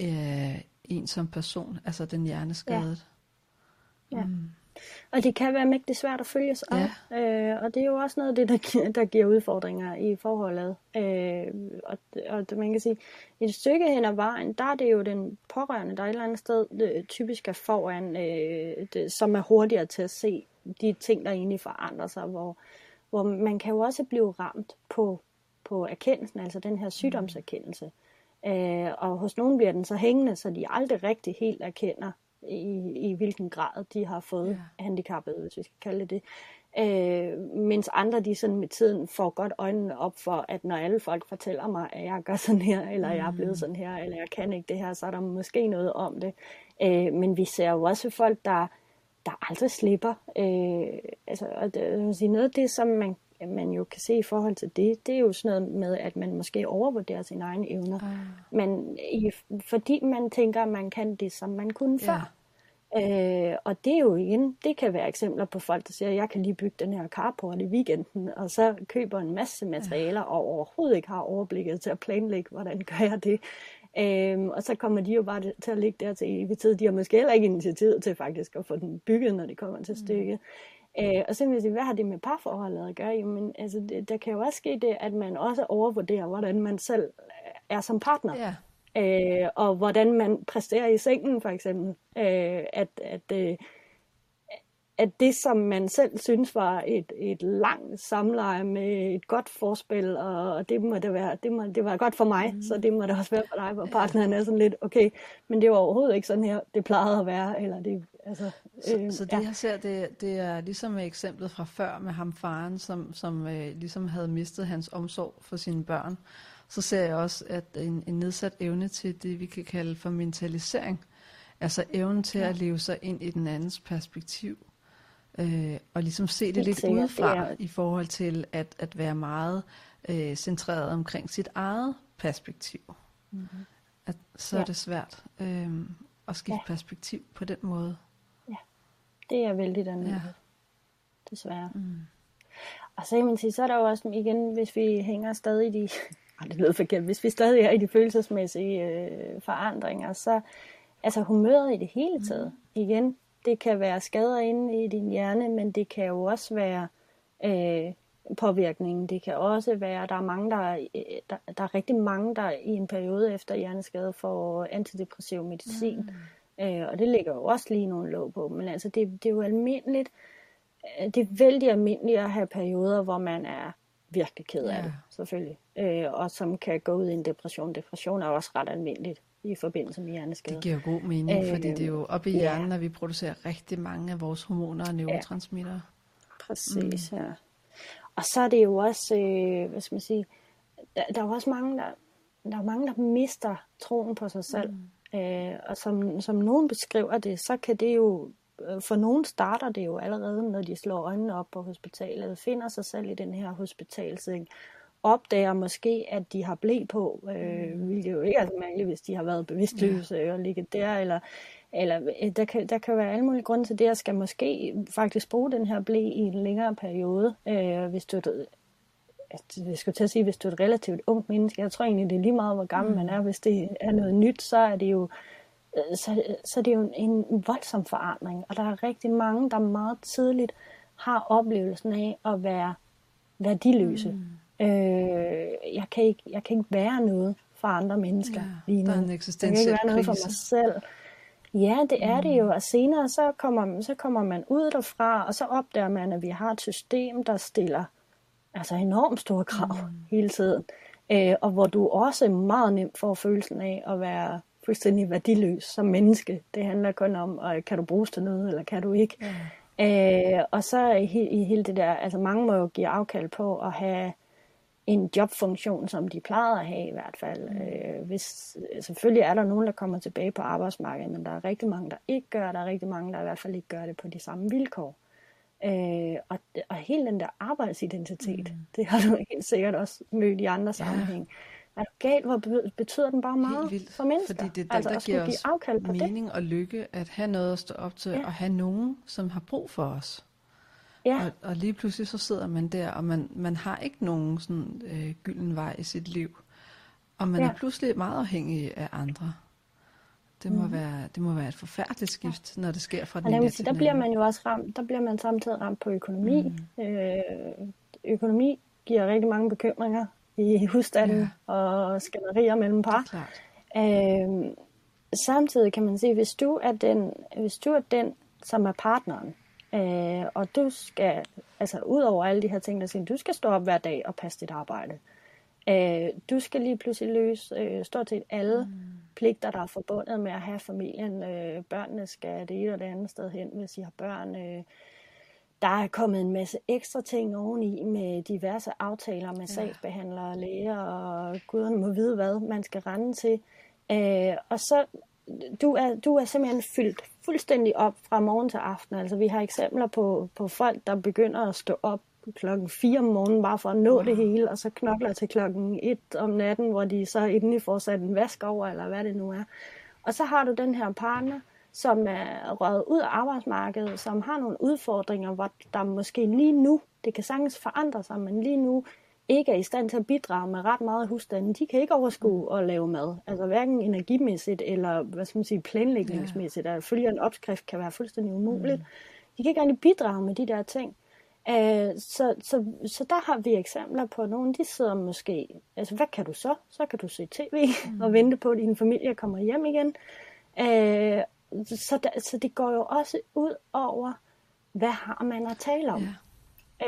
øh, en som person, altså den hjerneskadede. Ja. Ja. Mm. Og det kan være mægtigt svært at følge sig ja. op. Øh, og det er jo også noget af det, der, giver, der giver udfordringer i forholdet. Øh, og, og man kan sige, et stykke hen ad vejen, der er det jo den pårørende, der et eller andet sted det, typisk er foran, øh, det, som er hurtigere til at se de ting, der egentlig forandrer sig, hvor, hvor man kan jo også blive ramt på, på erkendelsen, altså den her sygdomserkendelse. Øh, og hos nogen bliver den så hængende, så de aldrig rigtig helt erkender, i, i hvilken grad de har fået ja. handicappet, hvis vi skal kalde det det. Øh, mens andre, de sådan med tiden får godt øjnene op for, at når alle folk fortæller mig, at jeg gør sådan her, eller jeg er blevet mm. sådan her, eller jeg kan ikke det her, så er der måske noget om det. Øh, men vi ser jo også folk, der, der aldrig slipper. Øh, altså, og det, sige, noget af det, som man, man jo kan se i forhold til det, det er jo sådan noget med, at man måske overvurderer sine egne evner. Ah. Men i, fordi man tænker, at man kan det, som man kunne ja. før. Øh, og det er jo igen, det kan være eksempler på folk, der siger, jeg kan lige bygge den her carport i weekenden, og så køber en masse materialer, og overhovedet ikke har overblikket til at planlægge, hvordan gør jeg det. Øhm, og så kommer de jo bare til at ligge der til evig tid. De har måske heller ikke initiativ til faktisk at få den bygget, når det kommer til mm. stykket. Mm. Øh, og så vil jeg sige, hvad har det med parforholdet at gøre? Jamen, altså, det, der kan jo også ske det, at man også overvurderer, hvordan man selv er som partner. Ja øh, og hvordan man præsterer i sengen for eksempel. Øh, at, at, øh, at det, som man selv synes var et, et langt samleje med et godt forspil, og det må det være, det må det var godt for mig, mm. så det må det også være for dig, hvor partneren er sådan lidt, okay, men det var overhovedet ikke sådan her, det plejede at være, eller det, altså, øh, så, så det ja. jeg ser, det, det er ligesom eksemplet fra før med ham faren, som, som øh, ligesom havde mistet hans omsorg for sine børn, så ser jeg også, at en, en nedsat evne til det, vi kan kalde for mentalisering, altså evnen til ja. at leve sig ind i den andens perspektiv, øh, og ligesom se det lidt udefra ja. i forhold til at, at være meget øh, centreret omkring sit eget perspektiv. Mm-hmm. At, så ja. er det svært øh, at skifte ja. perspektiv på den måde. Ja, det er vældig den ja. desværre. Mm. Og så kan man sige, så er der jo også igen, hvis vi hænger stadig i de det lyder forkert, hvis vi stadig er i de følelsesmæssige øh, forandringer, så altså humøret i det hele taget, mm. igen, det kan være skader inde i din hjerne, men det kan jo også være øh, påvirkningen. Det kan også være, der er mange, der, øh, der, der er rigtig mange, der i en periode efter hjerneskade får antidepressiv medicin. Mm. Øh, og det ligger jo også lige nogle låg på. Men altså, det, det er jo almindeligt. Øh, det er vældig almindeligt at have perioder, hvor man er virkelig ked af ja. det, selvfølgelig. Øh, og som kan gå ud i en depression. Depression er også ret almindeligt i forbindelse med hjerneskade. Det giver god mening, øh, fordi det er jo op i hjernen, ja. at vi producerer rigtig mange af vores hormoner og neurotransmitter. Ja. Præcis, mm. ja. Og så er det jo også, øh, hvad skal man sige, der, der er jo også mange, der, der er mange, der mister troen på sig selv. Mm. Øh, og som, som nogen beskriver det, så kan det jo for nogen starter det jo allerede, når de slår øjnene op på hospitalet, finder sig selv i den her hospitalseng, opdager måske, at de har blæ på, øh, hvilket jo ikke er så mærkeligt, hvis de har været bevidstløse ja. og ligget der, eller, eller øh, der, kan, der kan være alle mulige grunde til det, og skal måske faktisk bruge den her blæ i en længere periode, øh, hvis du jeg skulle til at sige, hvis du er et relativt ungt menneske, jeg tror egentlig, det er lige meget, hvor gammel mm. man er. Hvis det er noget nyt, så er det jo, øh, så, så det er jo en, en voldsom forandring. Og der er rigtig mange, der meget tidligt har oplevelsen af at være værdiløse. Mm. Øh, jeg, kan ikke, jeg kan ikke være noget for andre mennesker ja, lige nu. Der er en jeg kan ikke være noget for mig selv. Ja, det er mm. det jo. Og senere så kommer, så kommer man ud derfra, og så opdager man, at vi har et system, der stiller altså enormt store krav mm. hele tiden. Øh, og hvor du også meget nemt får følelsen af at være fuldstændig værdiløs som menneske. Det handler kun om, og kan du bruges til noget, eller kan du ikke. Mm. Øh, og så i, i hele det der, altså mange må jo give afkald på at have en jobfunktion, som de plejede at have i hvert fald. Mm. Øh, hvis, selvfølgelig er der nogen, der kommer tilbage på arbejdsmarkedet, men der er rigtig mange, der ikke gør. Der er rigtig mange, der i hvert fald ikke gør det på de samme vilkår. Øh, og, og hele den der arbejdsidentitet, mm. det har du helt sikkert også mødt i andre ja. sammenhæng. Er du galt, hvor betyder den bare meget vildt, for mennesker? Fordi det er altså, der giver os afkald på mening det. og lykke, at have noget at stå op til, ja. og have nogen, som har brug for os. Ja. Og, og lige pludselig så sidder man der, og man, man har ikke nogen sådan øh, gylden vej i sit liv. Og man ja. er pludselig meget afhængig af andre. Det må, mm. være, det må være et forfærdeligt skift, ja. når det sker fra den ene til Der bliver man jo også ramt, der bliver man samtidig ramt på økonomi. Mm. Øh, økonomi giver rigtig mange bekymringer i husstanden ja. og skænderier mellem par. Øh, samtidig kan man sige, hvis du er den, hvis du er den som er partneren, øh, og du skal, altså ud over alle de her ting, der siger, du skal stå op hver dag og passe dit arbejde. Øh, du skal lige pludselig løse øh, stort set alle mm. pligter, der er forbundet med at have familien. Øh, børnene skal det ene og det andet sted hen, hvis I har børn. Øh, der er kommet en masse ekstra ting oveni med diverse aftaler med ja. sagsbehandlere, læger og guderne må vide, hvad man skal rende til. Øh, og så, du er, du er simpelthen fyldt fuldstændig op fra morgen til aften. Altså vi har eksempler på, på folk, der begynder at stå op klokken 4 om morgenen, bare for at nå wow. det hele, og så knokler til klokken 1 om natten, hvor de så endelig får sat en vask over, eller hvad det nu er. Og så har du den her partner, som er røget ud af arbejdsmarkedet, som har nogle udfordringer, hvor der måske lige nu, det kan sagtens forandre sig, men lige nu ikke er i stand til at bidrage med ret meget af husstanden. De kan ikke overskue at lave mad. Altså hverken energimæssigt eller hvad skal man sige, planlægningsmæssigt. At følge en opskrift kan være fuldstændig umuligt. Mm. De kan ikke rigtig bidrage med de der ting. Uh, så, så, så der har vi eksempler på nogle, de sidder måske, altså hvad kan du så? Så kan du se tv mm. og vente på, at din familie kommer hjem igen. Uh, så, der, så det går jo også ud over, hvad har man at tale om? Ja.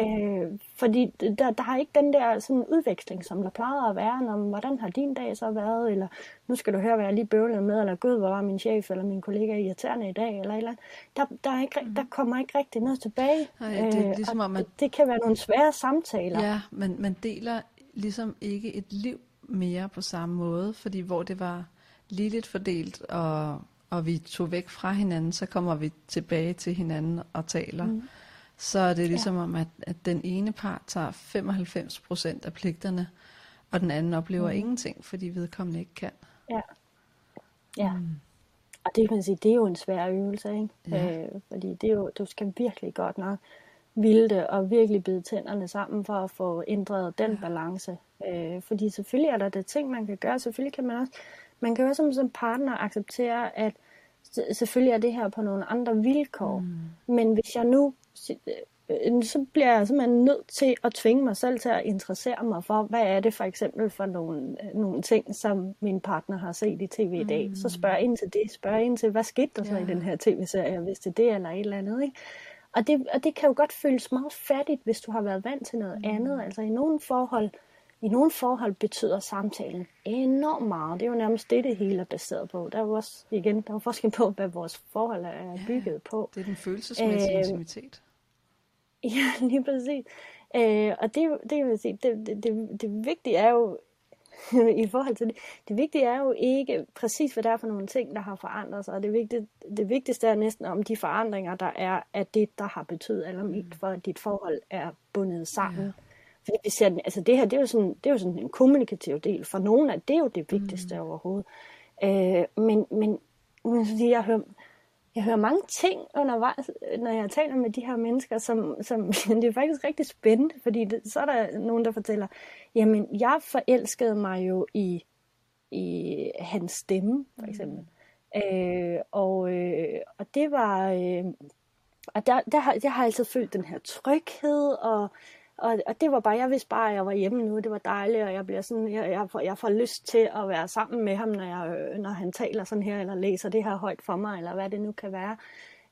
Øh, fordi der, der har ikke den der sådan udveksling, som der plejede at være, om hvordan har din dag så været, eller nu skal du høre, hvad jeg lige bøvlede med, eller gud, hvor var min chef eller min kollega irriterende i dag, eller eller der, der, er ikke, der kommer ikke rigtig noget tilbage. Nej, det er øh, ligesom, om man... det, det kan være nogle svære samtaler. Ja, men man deler ligesom ikke et liv mere på samme måde, fordi hvor det var lidt fordelt, og, og vi tog væk fra hinanden, så kommer vi tilbage til hinanden og taler. Mm så er det ligesom ja. om, at, at den ene part tager 95% af pligterne, og den anden oplever mm. ingenting, fordi vedkommende ikke kan. Ja. Ja. Mm. Og det kan man sige, det er jo en svær øvelse, ikke? Ja. Øh, fordi det er jo, du skal virkelig godt nok ville det, og virkelig bide tænderne sammen for at få ændret den ja. balance. Øh, fordi selvfølgelig er der det ting, man kan gøre. Selvfølgelig kan man også, man kan også som, som partner acceptere, at selvfølgelig er det her på nogle andre vilkår. Mm. Men hvis jeg nu Øh, så bliver jeg simpelthen nødt til at tvinge mig selv til at interessere mig for, hvad er det for eksempel for nogle, øh, nogle ting, som min partner har set i tv i dag. Mm. Så spørger jeg ind til det, spørger ind til, hvad skete der så ja. i den her tv-serie, hvis det er det eller et eller andet. Ikke? Og, det, og det kan jo godt føles meget fattigt, hvis du har været vant til noget mm. andet. Altså i nogle forhold, i nogle forhold betyder samtalen enormt meget. Det er jo nærmest det, det hele er baseret på. Der er jo også, igen, der er forskel på, hvad vores forhold er bygget ja, på. Det er den følelsesmæssige øh, intimitet. Ja, lige præcis. Øh, og det, det, vil sige, det, det, det, det vigtige er jo, i forhold til det, det vigtige er jo ikke præcis, hvad der er for nogle ting, der har forandret sig. Det, vigtige, det vigtigste er næsten om de forandringer, der er, at det, der har betydet allermest for, at dit forhold er bundet sammen. Ja. Fordi vi ser, altså det her, det er, jo sådan, det er jo sådan en kommunikativ del. For nogen er det jo det vigtigste mm. overhovedet. Øh, men, men, men fordi jeg hører, jeg hører mange ting undervejs, når jeg taler med de her mennesker, som, som det er faktisk rigtig spændende, fordi det, så er der nogen, der fortæller, jamen jeg forelskede mig jo i, i hans stemme, for eksempel. Mm. Øh, og, øh, og det var, øh, og der, der, har, jeg har altid følt den her tryghed, og og, og det var bare, jeg vidste bare, at jeg var hjemme nu, det var dejligt, og jeg bliver sådan, jeg, jeg, får, jeg får lyst til at være sammen med ham, når, jeg, når han taler sådan her, eller læser det her højt for mig, eller hvad det nu kan være.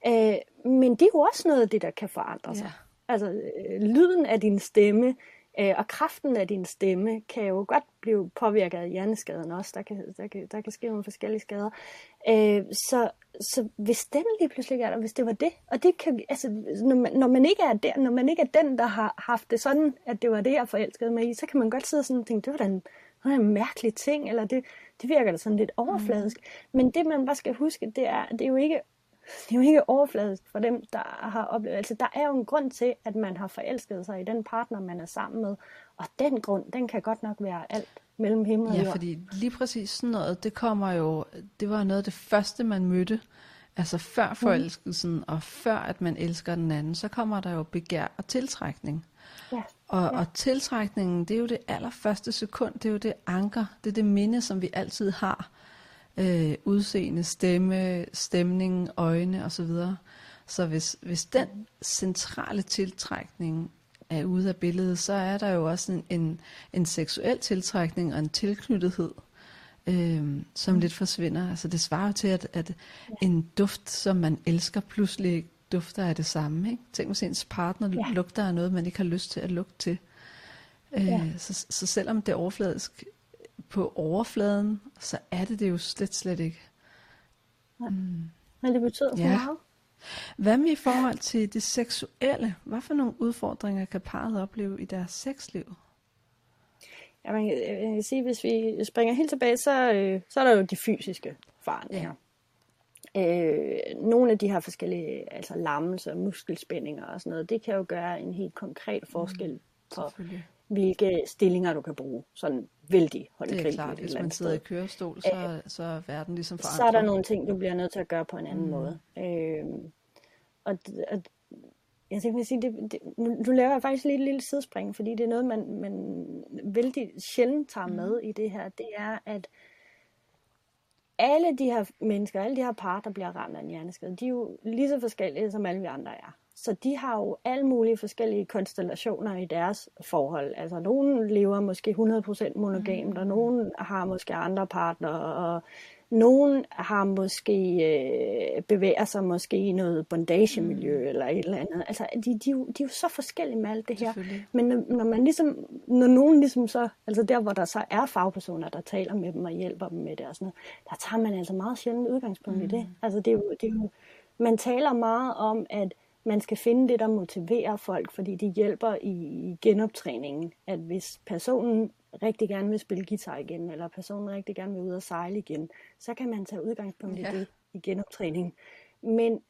Øh, men det er jo også noget af det, der kan forandre sig. Ja. Altså, øh, lyden af din stemme, øh, og kraften af din stemme, kan jo godt blive påvirket af hjerneskaden også. Der kan, der kan, der kan ske nogle forskellige skader. Øh, så, så hvis den lige pludselig er der, hvis det var det, og det kan, altså, når man, når man ikke er der, når man ikke er den, der har haft det sådan, at det var det, jeg forelskede mig i, så kan man godt sidde sådan og tænke, det var da en, det var en mærkelig ting, eller det, det virker da sådan lidt overfladisk. Mm. Men det, man bare skal huske, det er, det er jo ikke det er jo ikke overfladisk for dem, der har oplevet. Altså, der er jo en grund til, at man har forelsket sig i den partner, man er sammen med. Og den grund, den kan godt nok være alt mellem himmel og jord. Ja, fordi lige præcis sådan noget, det kommer jo, det var noget af det første, man mødte. Altså før mm. forelskelsen, mm. og før at man elsker den anden, så kommer der jo begær og tiltrækning. Ja. Og, ja. og tiltrækningen, det er jo det allerførste sekund, det er jo det anker, det er det minde, som vi altid har. Øh, udseende, stemme, stemning, øjne osv. Så hvis, hvis den centrale tiltrækning er ude af billedet, så er der jo også en, en, en seksuel tiltrækning og en tilknyttethed, øh, som mm. lidt forsvinder. Altså det svarer jo til, at, at en duft, som man elsker, pludselig dufter af det samme. Ikke? Tænk hvis ens partner ja. lugter af noget, man ikke har lyst til at lugte til. Øh, ja. så, så selvom det er overfladisk på overfladen, så er det det jo slet, slet ikke. Mm. Men det betyder for ja. meget. Hvad med i forhold til det seksuelle? Hvad for nogle udfordringer kan parret opleve i deres sexliv? Ja, man kan sige, hvis vi springer helt tilbage, så, øh, så er der jo de fysiske forandringer. Ja. Øh, nogle af de her forskellige altså lammelser, muskelspændinger og sådan noget, det kan jo gøre en helt konkret forskel mm, på, hvilke stillinger du kan bruge. Sådan vældig håndgribeligt. Det er klart, hvis man sidder i kørestol, så, øh, så er verden ligesom forandret. Så er der nogle ting, du bliver nødt til at gøre på en anden mm. måde. Øh, og, og jeg tænker sige, det, det, nu, nu laver jeg faktisk lige et lille sidespring, fordi det er noget, man, man vældig sjældent tager med mm. i det her. Det er, at alle de her mennesker, alle de her par, der bliver ramt af en hjerneskade, de er jo lige så forskellige, som alle vi andre er. Så de har jo alle mulige forskellige konstellationer i deres forhold. Altså, nogen lever måske 100% monogamt, mm. og nogen har måske andre partnere, og nogen har måske øh, bevæger sig måske i noget bondage-miljø mm. eller et eller andet. Altså, de, de, de, de er jo så forskellige med alt det her. Men når, når man ligesom, når nogen ligesom så, altså der hvor der så er fagpersoner, der taler med dem og hjælper dem med det og sådan noget, der tager man altså meget sjældent udgangspunkt mm. i det. Mm. Altså det er, jo, det er jo, man taler meget om, at man skal finde det, der motiverer folk, fordi det hjælper i, i genoptræningen. At hvis personen rigtig gerne vil spille guitar igen, eller personen rigtig gerne vil ud og sejle igen, så kan man tage udgangspunkt ja. i det i genoptræningen. Men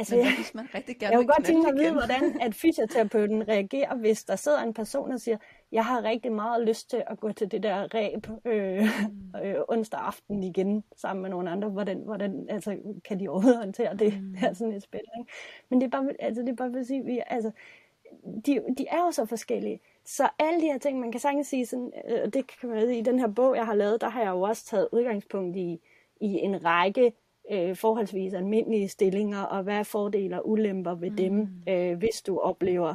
Altså, Men hvis man rigtig gerne jeg vil godt tænke mig at vide, hvordan at fysioterapeuten reagerer, hvis der sidder en person og siger, jeg har rigtig meget lyst til at gå til det der ræb øh, mm. øh, onsdag aften igen sammen med nogle andre. Hvordan, hvordan altså, kan de overhovedet håndtere det? Mm. Det er sådan et spil. Ikke? Men det er bare, altså, det er bare for at sige, vi, altså, de, de er jo så forskellige. Så alle de her ting, man kan sagtens sige, sådan, øh, det kan man i den her bog, jeg har lavet, der har jeg jo også taget udgangspunkt i, i en række øh, forholdsvis almindelige stillinger, og hvad er fordele og ulemper ved mm. dem, øh, hvis du oplever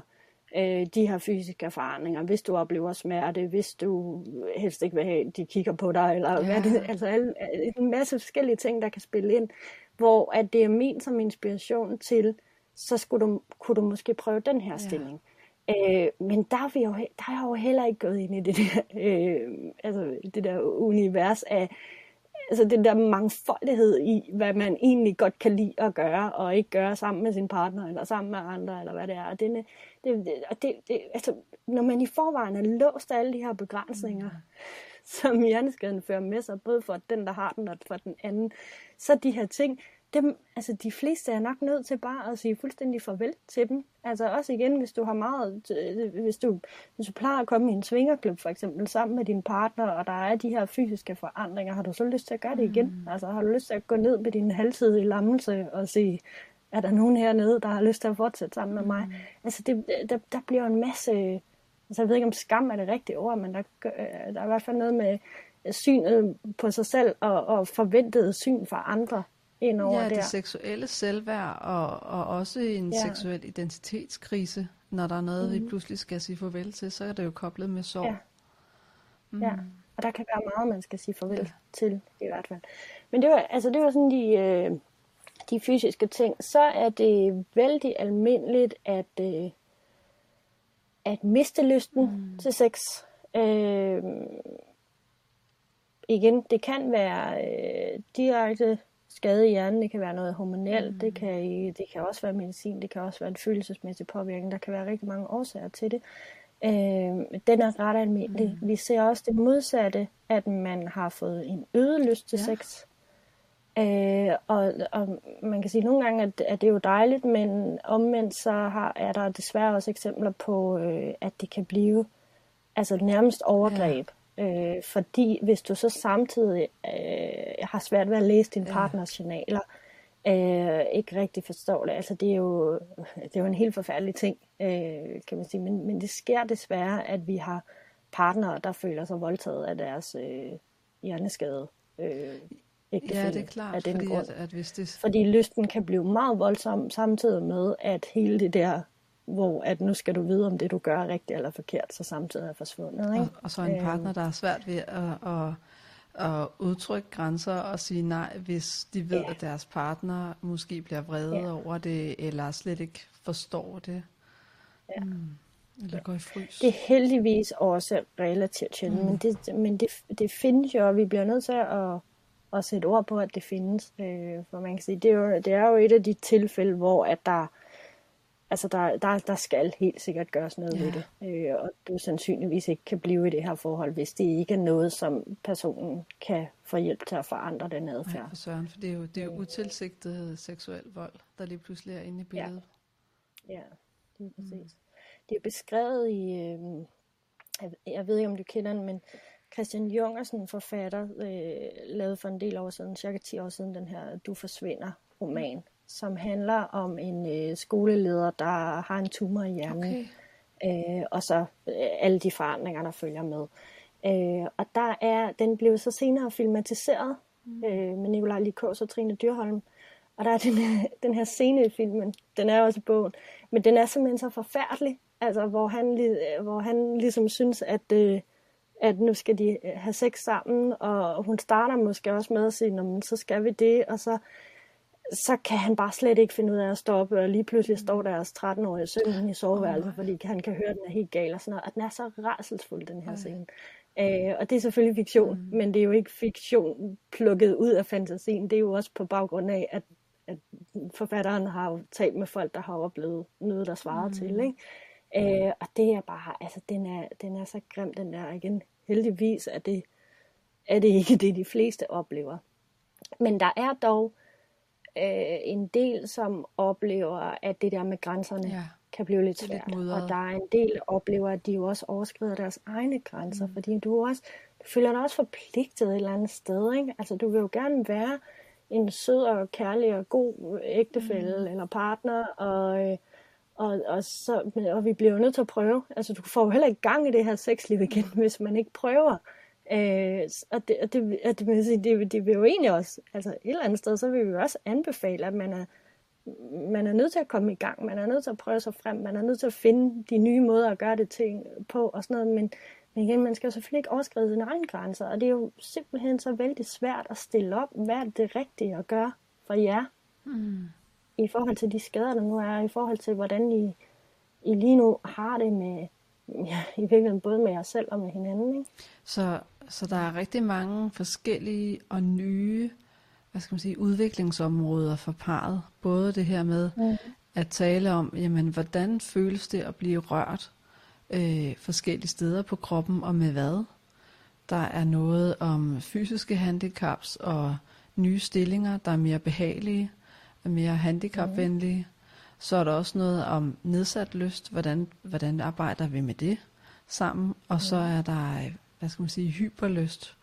øh, de her fysiske erfaringer, hvis du oplever smerte, hvis du helst ikke vil have, de kigger på dig, eller yeah. hvad det, altså alle, en masse forskellige ting, der kan spille ind, hvor at det er ment som inspiration til, så skulle du, kunne du måske prøve den her stilling. Yeah. Øh, men der er, vi jo, der er jeg jo heller ikke gået ind i det der, øh, altså det der univers af, altså den der mangfoldighed i, hvad man egentlig godt kan lide at gøre, og ikke gøre sammen med sin partner, eller sammen med andre, eller hvad det er. Og det, det, det, det, det, altså, når man i forvejen er låst af alle de her begrænsninger, mm. som hjerneskaden fører med sig, både for den, der har den, og for den anden, så de her ting, dem, altså de fleste er nok nødt til bare at sige fuldstændig farvel til dem. Altså også igen, hvis du har meget, øh, hvis du, hvis du plejer at komme i en svingerklub for eksempel sammen med din partner, og der er de her fysiske forandringer, har du så lyst til at gøre det igen? Mm. Altså har du lyst til at gå ned med din halvtidige lammelse og sige, er der nogen hernede, der har lyst til at fortsætte sammen med mig? Mm. Altså det, der, der bliver en masse, altså jeg ved ikke om skam er det rigtige ord, men der, der er i hvert fald noget med synet på sig selv og, og forventet syn fra andre ind over ja, der. det seksuelle selvværd og, og også en ja. seksuel identitetskrise. Når der er noget, mm. vi pludselig skal sige farvel til, så er det jo koblet med sorg. Ja. Mm. ja. Og der kan være meget, man skal sige farvel ja. til, i hvert fald. Men det var, altså, det var sådan de, øh, de fysiske ting. Så er det vældig almindeligt at, øh, at miste lysten mm. til sex. Øh, igen, det kan være øh, direkte skade i hjernen, det kan være noget hormonelt, mm. det, kan, det kan også være medicin, det kan også være en følelsesmæssig påvirkning, der kan være rigtig mange årsager til det. Øh, den er ret almindelig. Mm. Vi ser også det modsatte, at man har fået en øget lyst til ja. sex. Øh, og, og man kan sige at nogle gange, at, at det er jo dejligt, men omvendt så har, er der desværre også eksempler på, øh, at det kan blive altså nærmest overgreb. Ja Øh, fordi hvis du så samtidig øh, har svært ved at læse din partners journaler, øh, ikke rigtig forstår det, altså det er jo, det er jo en helt forfærdelig ting, øh, kan man sige. Men, men det sker desværre, at vi har partnere, der føler sig voldtaget af deres øh, hjerneskade. Øh, Ja, det er klart, af den fordi, grund. At, at hvis det... fordi lysten kan blive meget voldsom samtidig med, at hele det der hvor at nu skal du vide, om det du gør er rigtigt eller forkert, så samtidig er forsvundet. Ikke? Og, og så en partner, der er svært ved at, at, at udtrykke grænser og sige nej, hvis de ved, ja. at deres partner måske bliver vrede ja. over det, eller slet ikke forstår det. Ja. Mm. Eller går i frys. Det er heldigvis også relativt sjældent, mm. men, det, men det, det findes jo, og vi bliver nødt til at, at sætte ord på, at det findes. Øh, for man kan sige, det er, jo, det er jo et af de tilfælde, hvor at der altså der, der, der skal helt sikkert gøres noget ja. ved det. Øh, og du sandsynligvis ikke kan blive i det her forhold, hvis det ikke er noget, som personen kan få hjælp til at forandre den adfærd. Ja, for søren, for det er jo, det er jo øh. utilsigtet seksuel vold, der lige pludselig er inde i billedet. Ja, ja det er præcis. Mm. Det er beskrevet i, øh, jeg, jeg ved ikke om du kender den, men Christian Jungersen, forfatter, øh, lavede for en del år siden, cirka 10 år siden, den her Du forsvinder roman, som handler om en øh, skoleleder, der har en tumor i hjernen. Okay. Øh, og så øh, alle de forandringer, der følger med. Øh, og der er, den blev så senere filmatiseret mm. øh, med Nikolaj Likås og Trine Dyrholm. Og der er den her, den her scene i filmen, den er også i bogen, men den er simpelthen så forfærdelig, altså hvor han, hvor han ligesom synes, at, øh, at nu skal de have sex sammen, og hun starter måske også med at sige, så skal vi det, og så så kan han bare slet ikke finde ud af at stoppe, og lige pludselig står deres 13-årige søn i soveværelset, oh, fordi han kan høre, at den er helt gal og sådan noget. Og den er så rædselsfuld, den her okay. scene. Øh, og det er selvfølgelig fiktion, mm. men det er jo ikke fiktion plukket ud af fantasien. Det er jo også på baggrund af, at, at forfatteren har jo talt med folk, der har oplevet noget, der svarer mm. til. Ikke? Øh, og det er bare, altså den er, den er så grim, den der igen. Heldigvis er det, er det ikke det, de fleste oplever. Men der er dog øh, en del, som oplever, at det der med grænserne ja. kan blive lidt svært. Lidt og der er en del, der oplever, at de jo også overskrider deres egne grænser, mm. fordi du også du føler dig også forpligtet et eller andet sted. Ikke? Altså, du vil jo gerne være en sød og kærlig og god ægtefælle mm. eller partner, og, øh, og, og, så, og vi bliver jo nødt til at prøve. Altså, du får jo heller ikke gang i det her sexliv igen, hvis man ikke prøver. Øh, og det, og det, og det, det, det, det vil jo egentlig også, altså et eller andet sted, så vil vi jo også anbefale, at man er, man er nødt til at komme i gang, man er nødt til at prøve sig frem, man er nødt til at finde de nye måder at gøre det ting på og sådan noget, men, men igen, man skal jo selvfølgelig ikke overskride sine egne grænser, og det er jo simpelthen så vældig svært at stille op, hvad er det rigtige at gøre for jer, mm. i forhold til de skader, der nu er, i forhold til, hvordan I, I lige nu har det med, ja, i virkeligheden både med jer selv og med hinanden. Ikke? Så så der er rigtig mange forskellige og nye hvad skal man sige, udviklingsområder for parret. Både det her med mm. at tale om, jamen, hvordan føles det at blive rørt øh, forskellige steder på kroppen og med hvad. Der er noget om fysiske handicaps og nye stillinger, der er mere behagelige. er mere handicapvenlige. Mm. Så er der også noget om nedsat lyst, hvordan, hvordan arbejder vi med det sammen. Og så er der, hvad skal man sige, hyperlyst,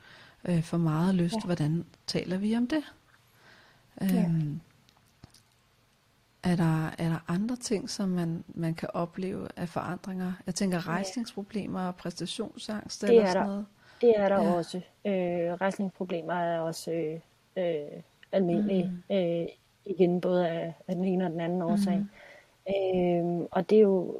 øh, for meget lyst, ja. hvordan taler vi om det? Ja. Øhm, er der, er der andre ting, som man, man kan opleve af forandringer? Jeg tænker rejsningsproblemer og præstationsangst det eller sådan der, noget. Det er der ja. også. Øh, rejsningsproblemer er også øh, øh, almindelige. Mm. Øh, igen både af, af den ene og den anden årsag. Mm. Øh, og det er jo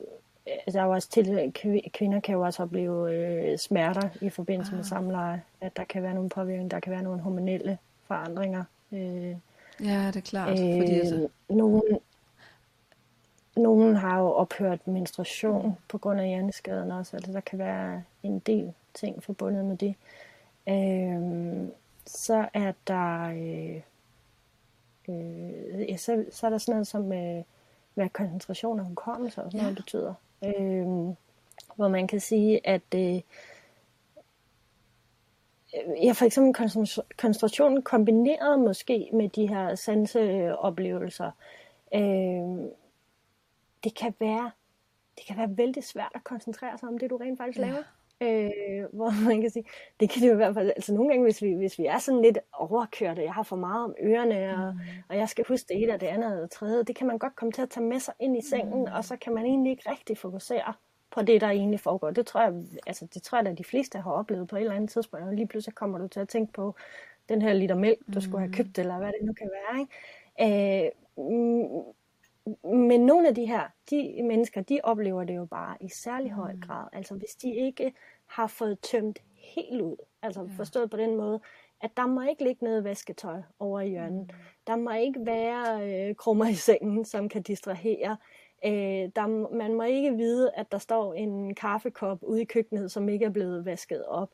altså, der er jo også til, kvinder kan jo også opleve øh, smerter i forbindelse ah. med samleje, at der kan være nogle påvirkninger, der kan være nogle hormonelle forandringer. Øh, ja, det er klart. Øh, fordi altså... nogen, nogen har jo ophørt menstruation på grund af hjerneskaden også, altså der kan være en del ting forbundet med det. Øh, så er der øh, øh, ja, så, så er der sådan noget som øh, hvad koncentration og hukommelse og sådan ja. noget betyder. Øh, hvor man kan sige, at øh, ja, for eksempel koncentration kombineret måske med de her sanseoplevelser, øh, det kan være det kan være vældig svært at koncentrere sig om det, du rent faktisk ja. laver. Øh, hvor man kan sige, det kan det jo i hvert fald, altså nogle gange, hvis vi, hvis vi er sådan lidt overkørt, og jeg har for meget om ørerne, og, mm. og jeg skal huske det ene og det andet og det tredje, det kan man godt komme til at tage med sig ind i sengen, mm. og så kan man egentlig ikke rigtig fokusere på det, der egentlig foregår. Det tror jeg, altså det tror jeg, at de fleste har oplevet på et eller andet tidspunkt, og lige pludselig kommer du til at tænke på den her liter mælk, du mm. skulle have købt, eller hvad det nu kan være. Ikke? Øh, men nogle af de her, de mennesker, de oplever det jo bare i særlig høj mm. grad. Altså hvis de ikke har fået tømt helt ud, altså ja. forstået på den måde, at der må ikke ligge noget vasketøj over i hjørnet. Mm. Der må ikke være øh, krummer i sengen, som kan distrahere. Øh, der, man må ikke vide, at der står en kaffekop ude i køkkenet, som ikke er blevet vasket op.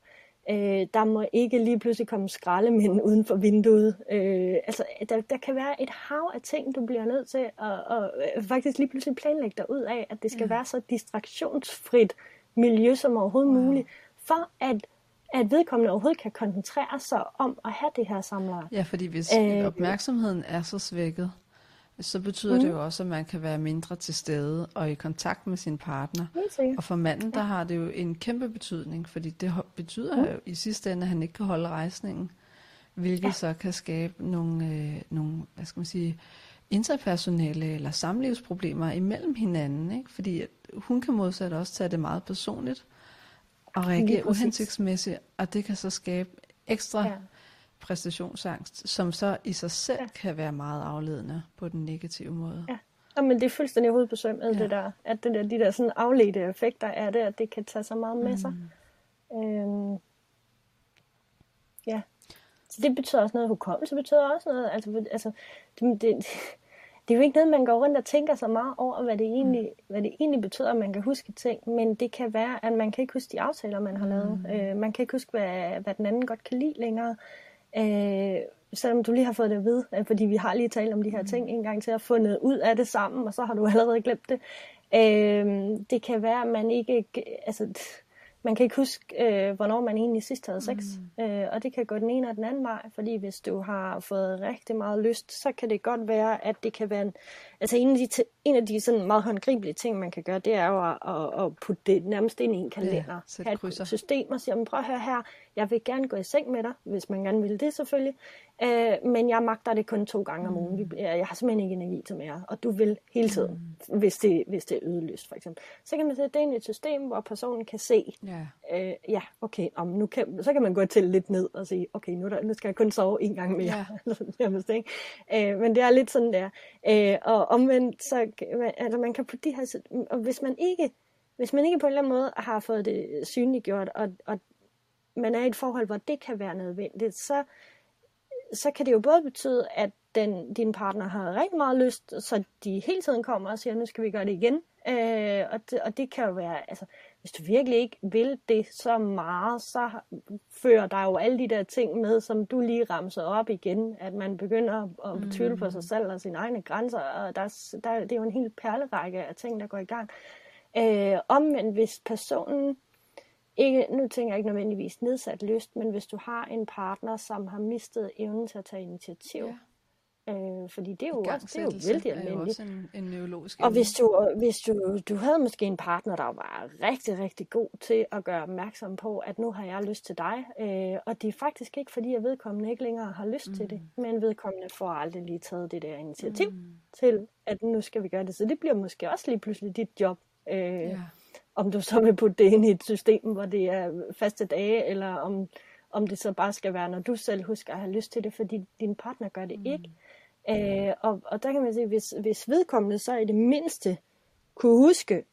Øh, der må ikke lige pludselig komme skraldemænd uden for vinduet. Øh, altså, der, der kan være et hav af ting, du bliver nødt til at, at, at øh, faktisk lige pludselig planlægge dig ud af, at det skal ja. være så distraktionsfrit miljø som overhovedet wow. muligt, for at at vedkommende overhovedet kan koncentrere sig om at have det her samleje. Ja, fordi hvis øh, opmærksomheden er så svækket, så betyder mm. det jo også, at man kan være mindre til stede og i kontakt med sin partner. Og for manden, der har det jo en kæmpe betydning, fordi det betyder mm. jo i sidste ende, at han ikke kan holde rejsningen, hvilket ja. så kan skabe nogle, øh, nogle, hvad skal man sige, interpersonelle eller samlivsproblemer imellem hinanden. Ikke? Fordi hun kan modsat også tage det meget personligt og reagere uhensigtsmæssigt, og det kan så skabe ekstra ja præstationsangst, som så i sig selv ja. kan være meget afledende på den negative måde. Ja. Men det er fuldstændig hovedbesømmet, ja. det der, at det der, de der sådan afledte effekter er det, at det kan tage så meget med sig. Mm. Øhm, ja. Så det betyder også noget, hukommelse betyder også noget. Altså, altså det, det, det er jo ikke noget, man går rundt og tænker så meget over, hvad det egentlig, mm. hvad det egentlig betyder, at man kan huske ting. Men det kan være, at man kan ikke huske de aftaler, man har lavet. Mm. Øh, man kan ikke huske, hvad, hvad den anden godt kan lide længere. Øh, selvom du lige har fået det at vide, øh, fordi vi har lige talt om de her ting mm. en gang til at fundet ud af det sammen, og så har du allerede glemt det. Øh, det kan være, at man ikke, altså, man kan ikke huske, øh, hvornår man egentlig sidst havde sex. Mm. Øh, og det kan gå den ene og den anden vej, fordi hvis du har fået rigtig meget lyst, så kan det godt være, at det kan være en, altså en af de, en af de sådan meget håndgribelige ting, man kan gøre, det er jo at, at, at putte det nærmest ind i en kalender. Ja, have et system og sige, prøv at høre her, jeg vil gerne gå i seng med dig, hvis man gerne vil det selvfølgelig, øh, men jeg magter det kun to gange om ugen. Mm. Jeg har simpelthen ikke energi til mere, og du vil hele tiden, mm. hvis, det, hvis det er ødeløst for eksempel. Så kan man sætte det ind i et system, hvor personen kan se, ja, øh, ja okay, om nu kan, så kan man gå til lidt ned og sige, okay, nu, der, nu skal jeg kun sove en gang mere. Ja. øh, men det er lidt sådan der. Øh, og omvendt, så altså man kan på de her, og hvis man ikke hvis man ikke på en eller anden måde har fået det synliggjort, og, og man er i et forhold, hvor det kan være nødvendigt, så, så kan det jo både betyde, at den, din partner har rigtig meget lyst, så de hele tiden kommer og siger, nu skal vi gøre det igen. Øh, og, det, og det kan jo være, altså, hvis du virkelig ikke vil det så meget, så fører der jo alle de der ting med, som du lige ramser op igen, at man begynder at mm. på sig selv og sine egne grænser, og der, der, det er jo en hel perlerække af ting, der går i gang. Øh, omvendt, hvis personen ikke, nu tænker jeg ikke nødvendigvis nedsat lyst, men hvis du har en partner, som har mistet evnen til at tage initiativ, Øh, fordi det er jo, også, det er jo vældig almindeligt. Er jo en, en neurologisk og hvis du, hvis du, du havde måske en partner, der var rigtig, rigtig god til at gøre opmærksom på, at nu har jeg lyst til dig, øh, og det er faktisk ikke fordi, at vedkommende ikke længere har lyst mm. til det, mm. men vedkommende får aldrig lige taget det der initiativ mm. til, at nu skal vi gøre det. Så det bliver måske også lige pludselig dit job. Øh, ja. Om du så vil putte det ind i et system, hvor det er faste dage, eller om, om det så bare skal være, når du selv husker at have lyst til det, fordi din partner gør det mm. ikke. Øh, og, og der kan man sige, hvis, hvis vedkommende så i det mindste kunne huske,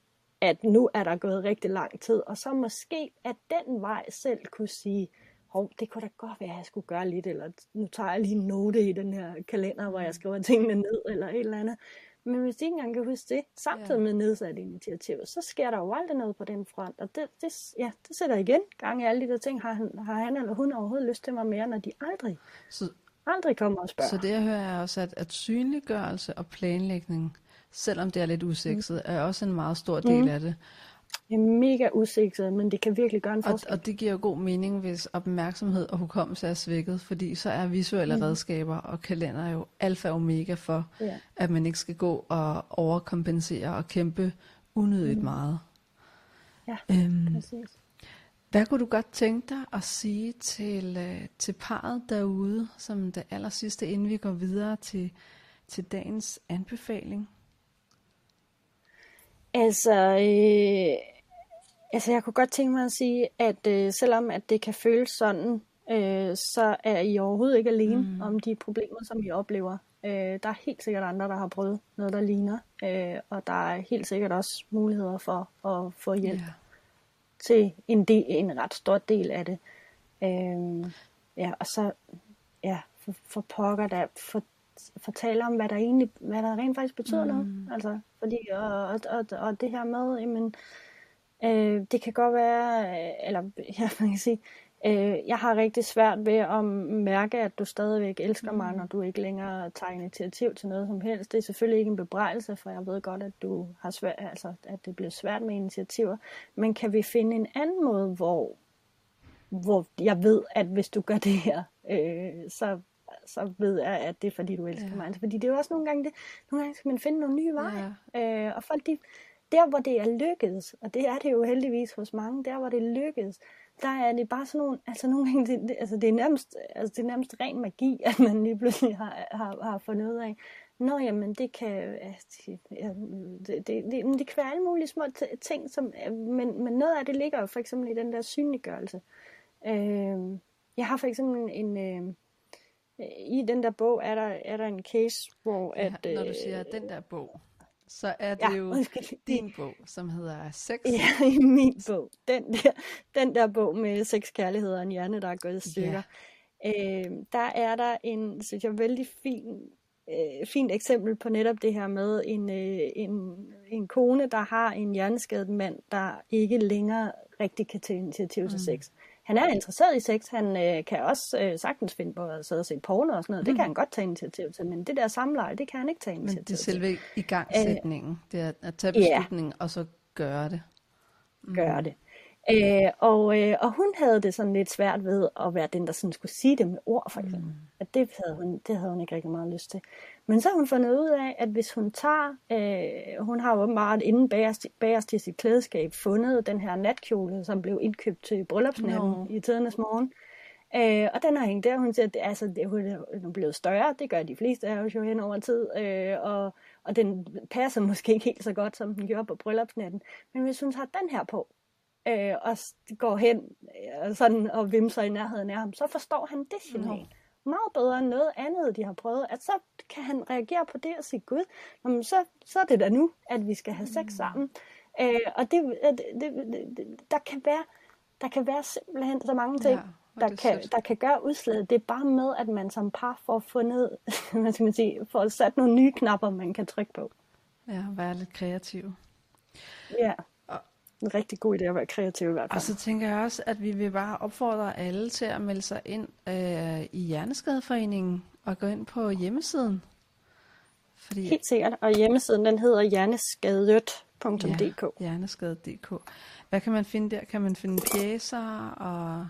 at nu er der gået rigtig lang tid, og så måske at den vej selv kunne sige, hov, det kunne da godt være, at jeg skulle gøre lidt, eller nu tager jeg lige en note i den her kalender, hvor jeg skriver tingene ned, eller et eller andet. Men hvis de ikke engang kan huske det, samtidig med nedsat initiativ, så sker der jo aldrig noget på den front. Og det, det, ja, det sætter igen gang i alle de der ting. Har han, har han eller hun overhovedet lyst til mig mere, når de aldrig så, aldrig kommer og spørger. Så det jeg hører er også, at, at synliggørelse og planlægning, selvom det er lidt usekset, mm. er også en meget stor del mm. af det. Det er mega usekset, men det kan virkelig gøre en forskel. Og, og det giver jo god mening, hvis opmærksomhed og hukommelse er svækket, fordi så er visuelle mm. redskaber og kalender jo alfa og omega for, ja. at man ikke skal gå og overkompensere og kæmpe unødigt mm. meget. Ja, øhm, præcis. Hvad kunne du godt tænke dig at sige til, øh, til parret derude, som det aller sidste, inden vi går videre til, til dagens anbefaling? Altså, øh, altså, jeg kunne godt tænke mig at sige, at øh, selvom at det kan føles sådan, øh, så er I overhovedet ikke alene mm. om de problemer, som I oplever. Øh, der er helt sikkert andre, der har prøvet noget, der ligner, øh, og der er helt sikkert også muligheder for at få hjælp. Yeah til en, del, en ret stor del af det. Øhm, ja, og så ja, for, for pokker der, for, fortælle om, hvad der egentlig, hvad der rent faktisk betyder mm. noget. Altså, fordi, og, og, og, og det her med, jamen, øh, det kan godt være, eller ja, man kan sige, Øh, jeg har rigtig svært ved at mærke, at du stadigvæk elsker mig, mm. når du ikke længere tager initiativ til noget som helst. Det er selvfølgelig ikke en bebrejdelse, for jeg ved godt, at du har svært, altså, at det bliver svært med initiativer. Men kan vi finde en anden måde, hvor, hvor jeg ved, at hvis du gør det her, øh, så så ved jeg, at det er fordi, du elsker ja. mig. Altså, fordi det er jo også nogle gange det, nogle gange skal man finde nogle nye veje. Ja. Øh, og folk, de, der hvor det er lykkedes, og det er det jo heldigvis hos mange, der hvor det lykkedes, der er det bare sådan nogle, altså nogle gange, det, det, altså det er nærmest, altså det er nærmest ren magi, at man lige pludselig har, har, har fundet ud af, Nå, jamen, det kan, altså, det, det, det, det kan være alle mulige små ting, som, men, men noget af det ligger jo for eksempel i den der synliggørelse. Øh, jeg har for eksempel en, øh, i den der bog er der, er der en case, hvor at... Ja, når du siger den der bog, så er det ja, jo din bog, som hedder Sex. Ja, i min bog. Den der, den der bog med sex, kærlighed og en hjerne, der er gået i stykker. Ja. Øh, der er der en, synes jeg, vældig fin, øh, fint eksempel på netop det her med en, øh, en, en kone, der har en hjerneskadet mand, der ikke længere rigtig kan tage initiativ til mm. sex han er interesseret i sex, han øh, kan også øh, sagtens finde på at sidde og se porno og sådan noget. Mm. Det kan han godt tage initiativ til, men det der samleje, det kan han ikke tage initiativ til. Men det er selve igangsætningen, uh, det er at tage beslutningen yeah. og så gøre det. Mm. Gøre det. Øh, og, øh, og hun havde det sådan lidt svært ved at være den, der sådan skulle sige det med ord, for eksempel. Mm. At det havde, hun, det havde hun ikke rigtig meget lyst til. Men så har hun fundet ud af, at hvis hun tager, øh, hun har meget inden bagerst, bagerst i sit klædeskab fundet den her natkjole, som blev indkøbt til bryllupsnatten no. i tidernes morgen. Øh, og den har hængt der, hun siger, at altså, det, hun er blevet større, det gør de fleste af os jo hen over tid, øh, og, og den passer måske ikke helt så godt, som den gjorde på bryllupsnatten. Men hvis hun tager den her på, øh, og går hen øh, sådan, og vimser i nærheden af ham, så forstår han det signal. Mm. Meget bedre end noget andet, de har prøvet. At så kan han reagere på det og sige, gud, jamen, så, så er det da nu, at vi skal have sex mm. sammen. Øh, og det, det, det, det, der, kan være, der kan være simpelthen så mange ting, ja, der, kan, der kan gøre udslaget. Det er bare med, at man som par får fundet, hvad skal man sige, får sat nogle nye knapper, man kan trykke på. Ja, være lidt kreativ. Ja en rigtig god idé at være kreativ i hvert fald. Og så tænker jeg også, at vi vil bare opfordre alle til at melde sig ind øh, i Hjerneskadeforeningen og gå ind på hjemmesiden. Fordi... Helt sikkert, og hjemmesiden den hedder hjerneskadet.dk. Ja, hjerneskadet.dk. Hvad kan man finde der? Kan man finde pjæser og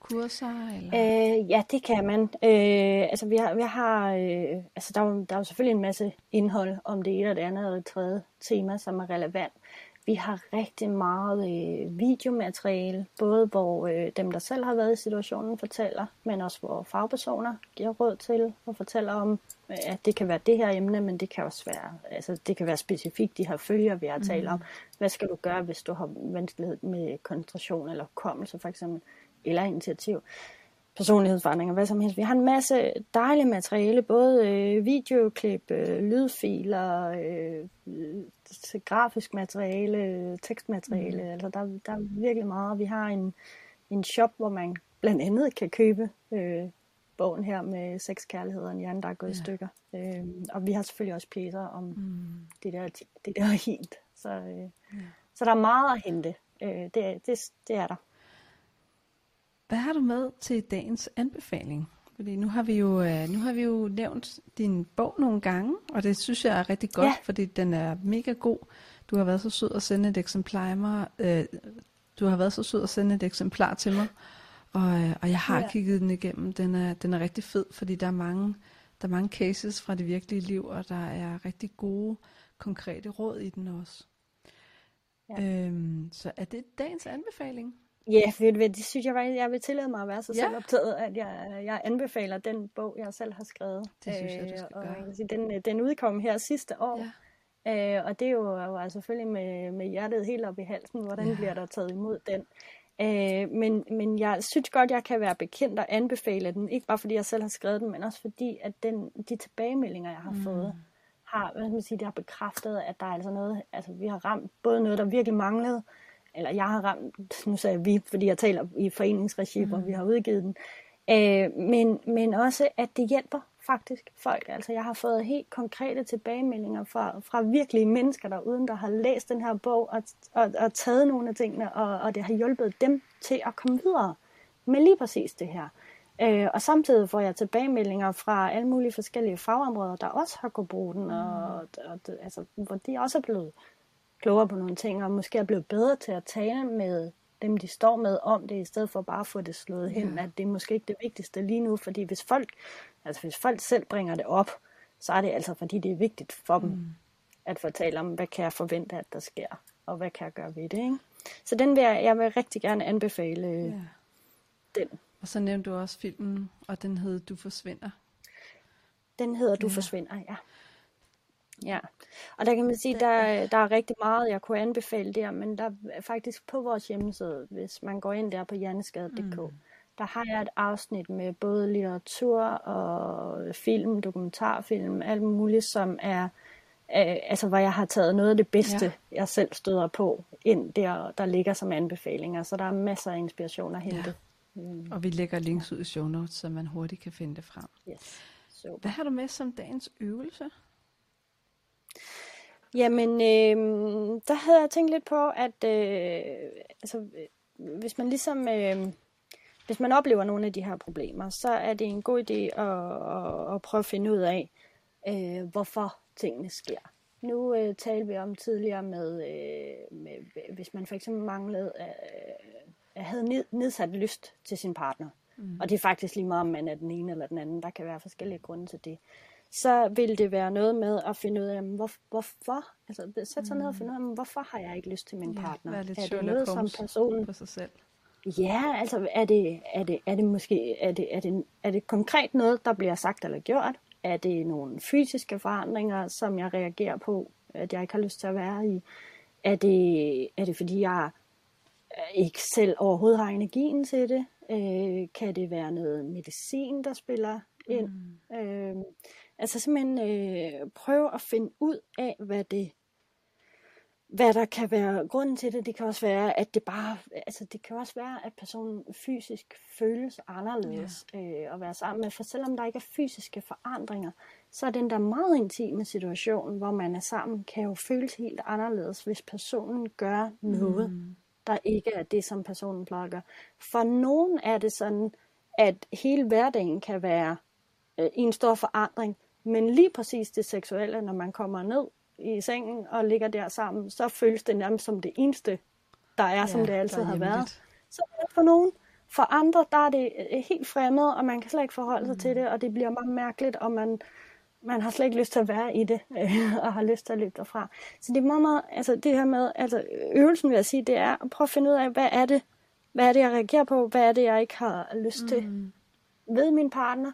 kurser? Eller? Øh, ja, det kan man. Øh, altså, vi har, vi har øh, altså, der, er jo, der er jo selvfølgelig en masse indhold om det ene og det andet og det tredje tema, som er relevant. Vi har rigtig meget øh, videomateriale, både hvor øh, dem, der selv har været i situationen, fortæller, men også hvor fagpersoner giver råd til og fortæller om, øh, at det kan være det her emne, men det kan også være, altså, det kan være specifikt de her følger, vi har talt mm. om. Hvad skal du gøre, hvis du har vanskelighed med koncentration eller kommelse for eksempel, eller initiativ? Personlighedsforandringer, hvad som helst. Vi har en masse dejlige materiale, både øh, videoklip, øh, lydfiler, øh, grafisk materiale, tekstmateriale. Mm. Altså der, der er virkelig meget. Vi har en, en shop, hvor man blandt andet kan købe øh, bogen her med seks kærligheder og en hjerne, der er gået ja. i stykker. Øh, og vi har selvfølgelig også pjæser om mm. det, der, det der helt. Så, øh, ja. så der er meget at hente. Øh, det, det, det er der. Hvad har du med til dagens anbefaling? Fordi nu har vi jo, øh, nu har vi jo nævnt din bog nogle gange, og det synes jeg er rigtig godt, ja. fordi den er mega god. Du har været så sød at sende et eksemplar mig. Øh, du har været så sød at sende et eksemplar til mig, og, øh, og jeg har ja. kigget den igennem. Den er, den er rigtig fed, fordi der er mange, der er mange cases fra det virkelige liv, og der er rigtig gode, konkrete råd i den også. Ja. Øhm, så er det dagens anbefaling? Ja, for det synes jeg faktisk, jeg vil tillade mig at være så ja. selv optaget, at jeg, jeg anbefaler den bog, jeg selv har skrevet. Det synes jeg, du skal og gøre. Sige, den, den udkom her sidste år. Ja. Øh, og det er jo, jo altså selvfølgelig med, med hjertet helt op i halsen, hvordan ja. bliver der taget imod den. Øh, men, men jeg synes godt, jeg kan være bekendt og anbefale den. Ikke bare fordi jeg selv har skrevet den, men også fordi, at den, de tilbagemeldinger, jeg har mm. fået, har, hvad skal man sige, det har bekræftet, at der er altså noget, altså vi har ramt både noget, der virkelig manglede, eller jeg har ramt, nu sagde jeg vi, fordi jeg taler i foreningsregi, mm. hvor vi har udgivet den, øh, men, men også, at det hjælper faktisk folk. Altså jeg har fået helt konkrete tilbagemeldinger fra, fra virkelige mennesker der uden der har læst den her bog og, og, og taget nogle af tingene, og, og det har hjulpet dem til at komme videre med lige præcis det her. Øh, og samtidig får jeg tilbagemeldinger fra alle mulige forskellige fagområder, der også har kunnet bruge den, og, og, og altså, hvor de også er blevet klogere på nogle ting, og måske er blevet bedre til at tale med dem, de står med om det, i stedet for bare at få det slået hen, ja. at det er måske ikke det vigtigste lige nu, fordi hvis folk, altså hvis folk selv bringer det op, så er det altså fordi det er vigtigt for dem mm. at fortælle om, hvad kan jeg forvente, at der sker, og hvad kan jeg gøre ved det, ikke? Så den vil jeg, jeg vil rigtig gerne anbefale ja. den. Og så nævnte du også filmen, og den hed Du forsvinder. Den hedder Du ja. forsvinder, ja. Ja, og der kan man sige, der, der er rigtig meget, jeg kunne anbefale der, men der er faktisk på vores hjemmeside, hvis man går ind der på hjerneskade.dk, mm. der har jeg et afsnit med både litteratur og film, dokumentarfilm, alt muligt, som er, øh, altså hvor jeg har taget noget af det bedste, ja. jeg selv støder på, ind der, der ligger som anbefalinger, så der er masser af inspiration at hente. Ja. Mm. Og vi lægger links ud i show notes, så man hurtigt kan finde det frem. Yes. Super. Hvad har du med som dagens øvelse? Jamen, øh, der havde jeg tænkt lidt på, at øh, altså, hvis man ligesom... Øh, hvis man oplever nogle af de her problemer, så er det en god idé at, at, at prøve at finde ud af, øh, hvorfor tingene sker. Nu øh, talte vi om tidligere med, øh, med, hvis man for eksempel manglede, øh, havde nedsat lyst til sin partner. Mm. Og det er faktisk lige meget, om man er den ene eller den anden. Der kan være forskellige grunde til det så vil det være noget med at finde ud af, hvor, hvorfor, altså sætte sig ned og finde ud af, hvorfor har jeg ikke lyst til min partner? Ja, er det noget som person? På sig selv. Ja, altså er det, er det, er det måske, er det, er, det, er det konkret noget, der bliver sagt eller gjort? Er det nogle fysiske forandringer, som jeg reagerer på, at jeg ikke har lyst til at være i? Er det, er det fordi, jeg ikke selv overhovedet har energien til det? Øh, kan det være noget medicin, der spiller ind? Mm. Øh, Altså simpelthen øh, prøve at finde ud af, hvad det hvad der kan være grunden til det. Det kan også være, at det bare, altså det kan også være, at personen fysisk føles anderledes ja. øh, at være sammen med. For selvom der ikke er fysiske forandringer, så er den der meget intime situation, hvor man er sammen, kan jo føles helt anderledes, hvis personen gør noget, mm. der ikke er det, som personen plejer at gøre. For nogen er det sådan, at hele hverdagen kan være øh, en stor forandring, men lige præcis det seksuelle, når man kommer ned i sengen og ligger der sammen, så føles det nærmest som det eneste, der er, ja, som det altid har været. Så for nogen. For andre, der er det øh, helt fremmed, og man kan slet ikke forholde sig mm. til det, og det bliver meget mærkeligt, og man, man har slet ikke lyst til at være i det, og har lyst til at løbe derfra. Så det er meget, meget, altså det her med, altså øvelsen vil jeg sige, det er at prøve at finde ud af, hvad er det, hvad er det, jeg reagerer på, hvad er det, jeg ikke har lyst til mm. ved min partner.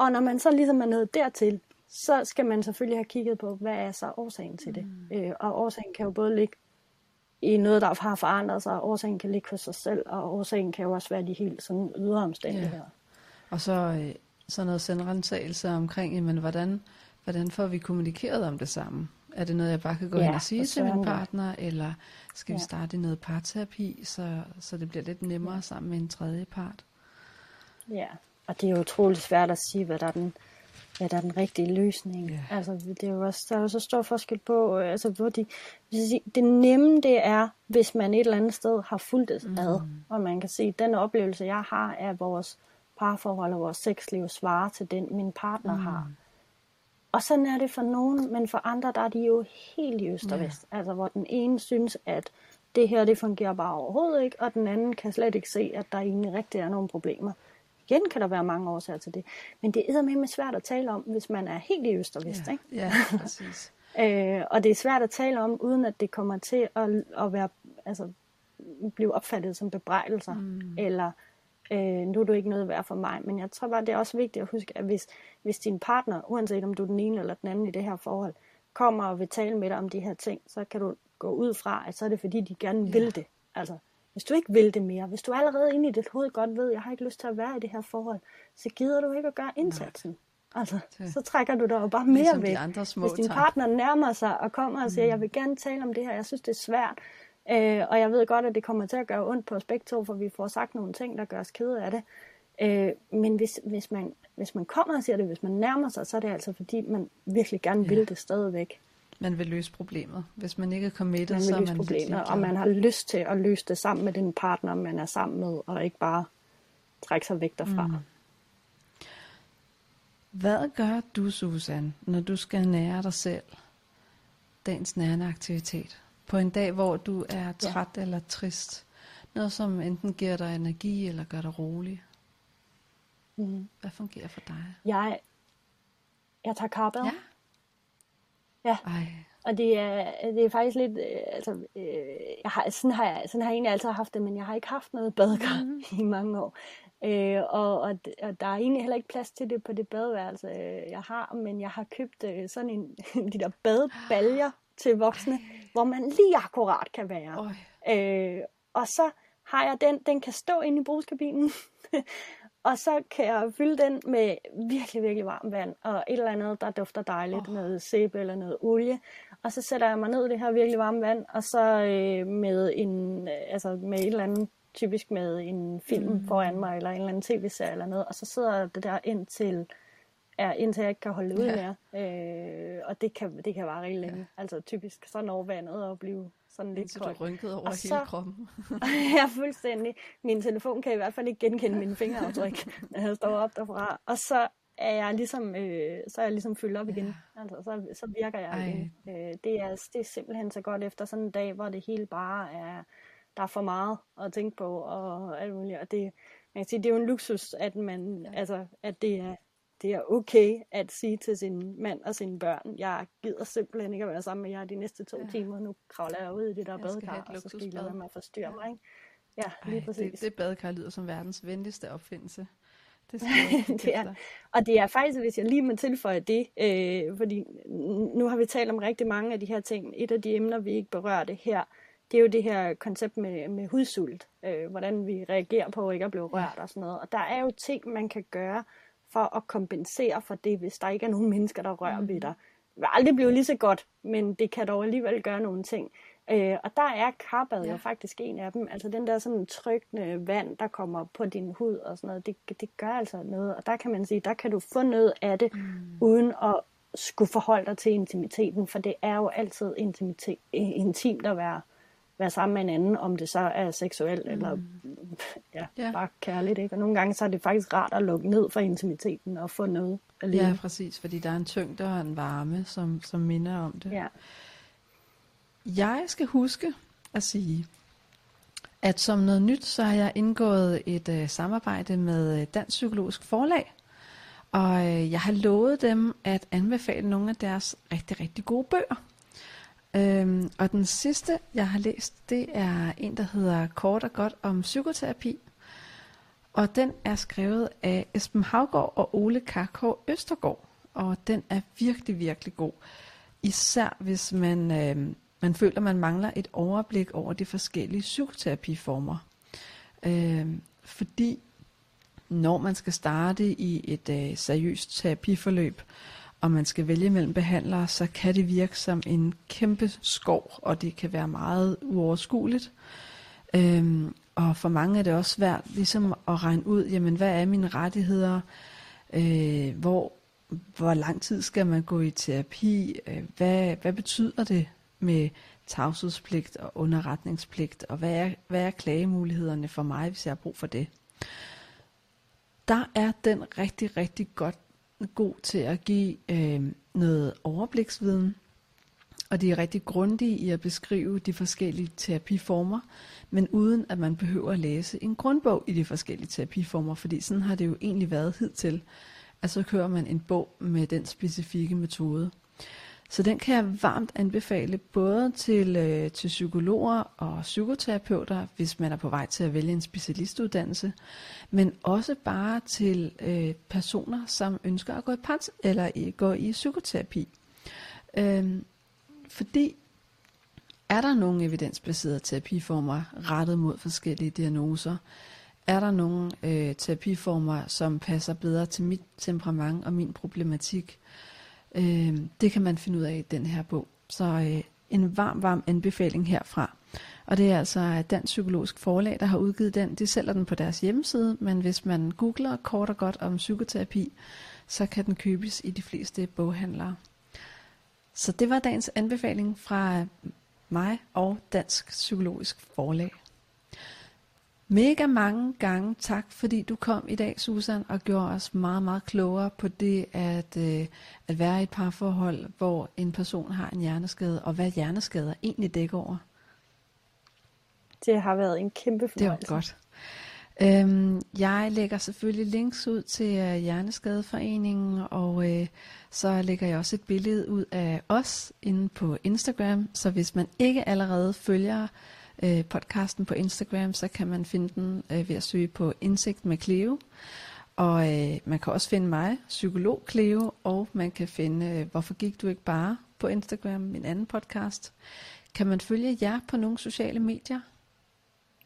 Og når man så ligesom er nået dertil, så skal man selvfølgelig have kigget på, hvad er så årsagen til det. Mm. Øh, og årsagen kan jo både ligge i noget, der har forandret sig, og årsagen kan ligge hos sig selv, og årsagen kan jo også være de helt sådan ydre omstændigheder. Ja. Og så øh, så noget selvrensagelse omkring, jamen, hvordan, hvordan får vi kommunikeret om det samme? Er det noget, jeg bare kan gå ja, ind og sige til min partner, eller skal ja. vi starte i noget parterapi, så, så det bliver lidt nemmere sammen med en tredje part? Ja, og det er jo utroligt svært at sige, hvad der er den, hvad der er den rigtige løsning. Yeah. Altså, det er jo også, der er jo så stor forskel på, altså, hvor de, det nemme det er, hvis man et eller andet sted har fulgt det mm. ad, og man kan se, at den oplevelse, jeg har af vores parforhold og vores sexliv, svarer til den, min partner mm. har. Og sådan er det for nogen, men for andre, der er de jo helt i øst og vest. Yeah. Altså, hvor den ene synes, at det her, det fungerer bare overhovedet ikke, og den anden kan slet ikke se, at der egentlig rigtig er nogle problemer. Igen kan der være mange årsager til det. Men det er med svært at tale om, hvis man er helt i øst og vest. Ja, ikke? ja præcis. øh, og det er svært at tale om, uden at det kommer til at, at være, altså, blive opfattet som bebrejdelser. Mm. Eller øh, nu er du ikke noget værd for mig. Men jeg tror bare, det er også vigtigt at huske, at hvis, hvis din partner, uanset om du er den ene eller den anden i det her forhold, kommer og vil tale med dig om de her ting, så kan du gå ud fra, at så er det fordi, de gerne ja. vil det. Altså, hvis du ikke vil det mere, hvis du allerede inde i dit hoved godt ved, jeg har ikke lyst til at være i det her forhold, så gider du ikke at gøre indsatsen. Nej. Altså, det. så trækker du dig jo bare mere ligesom væk. andre små hvis din partner nærmer sig og kommer og siger, mm. jeg vil gerne tale om det her, jeg synes det er svært, øh, og jeg ved godt, at det kommer til at gøre ondt på os begge to, for vi får sagt nogle ting, der gør os kede af det. Øh, men hvis, hvis, man, hvis man kommer og siger det, hvis man nærmer sig, så er det altså fordi, man virkelig gerne ja. vil det stadigvæk man vil løse problemet. Hvis man ikke er committed, man så er man problemet, og man har lyst til at løse det sammen med den partner, man er sammen med, og ikke bare trække sig væk derfra. Mm. Hvad gør du, Susan, når du skal nære dig selv? Dagens nærende aktivitet. På en dag, hvor du er træt ja. eller trist. Noget, som enten giver dig energi eller gør dig rolig. Mm. Hvad fungerer for dig? Jeg, jeg tager karbad. Ja. Ja. Ej. Og det er, det er faktisk lidt, øh, altså, øh, jeg har, sådan, har jeg, sådan har jeg egentlig altid haft det, men jeg har ikke haft noget badekar mm. i mange år. Øh, og, og, og der er egentlig heller ikke plads til det på det badeværelse, øh, jeg har, men jeg har købt øh, sådan en, de der badebaljer til voksne, Ej. hvor man lige akkurat kan være. Øh, og så har jeg den, den kan stå inde i brugskabinen, Og så kan jeg fylde den med virkelig, virkelig varmt vand, og et eller andet, der dufter dejligt, oh. noget sæbe eller noget olie. Og så sætter jeg mig ned i det her virkelig varme vand, og så øh, med en, øh, altså med et eller andet, typisk med en film mm. foran mig, eller en eller anden tv-serie eller noget, og så sidder det der indtil, ja, indtil jeg ikke kan holde ud ja. mere. Øh, og det kan, det kan vare rigtig længe. Ja. Altså typisk sådan over vandet og blive sådan lidt Så du rynket over og hele så, kroppen. ja, fuldstændig. Min telefon kan i hvert fald ikke genkende mine fingeraftryk, når jeg står op derfra. Og så er jeg ligesom, øh, så er jeg ligesom fyldt op igen. Ja. Altså, så, så virker jeg Ej. igen. Øh, det, er, det er simpelthen så godt efter sådan en dag, hvor det hele bare er, der er for meget at tænke på, og alt muligt. Og det, man kan sige, det er jo en luksus, at man, ja. altså, at det er, det er okay at sige til sin mand og sine børn, jeg gider simpelthen ikke at være sammen med jer de næste to ja. timer, nu kravler jeg ud i det der badekar, og så skal I lade være med at forstyrre mig. Ikke? Ja, lige Ej, præcis. Det, det badekar lyder som verdens venligste opfindelse. Det, det er, og det er faktisk, hvis jeg lige må tilføje det, øh, fordi nu har vi talt om rigtig mange af de her ting. Et af de emner, vi ikke berørte her, det er jo det her koncept med, med hudsult. Øh, hvordan vi reagerer på ikke at blive rørt og sådan noget. Og der er jo ting, man kan gøre, for at kompensere for det, hvis der ikke er nogen mennesker, der rører mm. ved dig. Det vil aldrig blive lige så godt, men det kan dog alligevel gøre nogle ting. Øh, og der er karbad ja. jo faktisk en af dem. Altså den der sådan trykkende vand, der kommer på din hud og sådan noget, det, det gør altså noget. Og der kan man sige, der kan du få noget af det, mm. uden at skulle forholde dig til intimiteten, for det er jo altid intimitet, intimt at være være sammen med en anden, om det så er seksuelt mm. eller ja, ja. bare kærligt. Ikke? Og nogle gange så er det faktisk rart at lukke ned for intimiteten og få noget alene. Ja, præcis, fordi der er en tyngde og en varme, som, som minder om det. Ja. Jeg skal huske at sige, at som noget nyt, så har jeg indgået et øh, samarbejde med øh, Dansk Psykologisk Forlag, og øh, jeg har lovet dem at anbefale nogle af deres rigtig, rigtig gode bøger. Øhm, og den sidste, jeg har læst, det er en, der hedder Kort og godt om psykoterapi. Og den er skrevet af Esben Havgård og Ole Karkov Østergaard. Og den er virkelig, virkelig god. Især hvis man, øh, man føler, man mangler et overblik over de forskellige psykoterapiformer. Øh, fordi når man skal starte i et øh, seriøst terapiforløb, og man skal vælge mellem behandlere, så kan det virke som en kæmpe skov, og det kan være meget uoverskueligt. Øhm, og for mange er det også svært ligesom at regne ud, jamen hvad er mine rettigheder, øh, hvor, hvor lang tid skal man gå i terapi, øh, hvad, hvad betyder det med tavshedspligt og underretningspligt, og hvad er, hvad er klagemulighederne for mig, hvis jeg har brug for det. Der er den rigtig, rigtig godt god til at give øh, noget overbliksviden, og de er rigtig grundige i at beskrive de forskellige terapiformer, men uden at man behøver at læse en grundbog i de forskellige terapiformer, fordi sådan har det jo egentlig været hidtil, at så kører man en bog med den specifikke metode. Så den kan jeg varmt anbefale både til, øh, til psykologer og psykoterapeuter, hvis man er på vej til at vælge en specialistuddannelse, men også bare til øh, personer, som ønsker at gå i pans eller i, gå i psykoterapi. Øh, fordi er der nogle evidensbaserede terapiformer rettet mod forskellige diagnoser? Er der nogle øh, terapiformer, som passer bedre til mit temperament og min problematik? Øh, Øh, det kan man finde ud af i den her bog. Så øh, en varm, varm anbefaling herfra. Og det er altså Dansk Psykologisk Forlag, der har udgivet den. De sælger den på deres hjemmeside, men hvis man googler kort og godt om psykoterapi, så kan den købes i de fleste boghandlere. Så det var dagens anbefaling fra mig og Dansk Psykologisk Forlag. Mega mange gange tak, fordi du kom i dag, Susan, og gjorde os meget, meget klogere på det at, øh, at være i et parforhold, hvor en person har en hjerneskade, og hvad hjerneskader egentlig dækker over. Det har været en kæmpe fornøjelse. Det var godt. Øhm, jeg lægger selvfølgelig links ud til uh, Hjerneskadeforeningen, og uh, så lægger jeg også et billede ud af os inde på Instagram, så hvis man ikke allerede følger uh, podcasten på Instagram, så kan man finde den uh, ved at søge på Indsigt med Cleo. Og uh, man kan også finde mig, psykolog Cleo, og man kan finde uh, Hvorfor gik du ikke bare på Instagram, min anden podcast. Kan man følge jer på nogle sociale medier?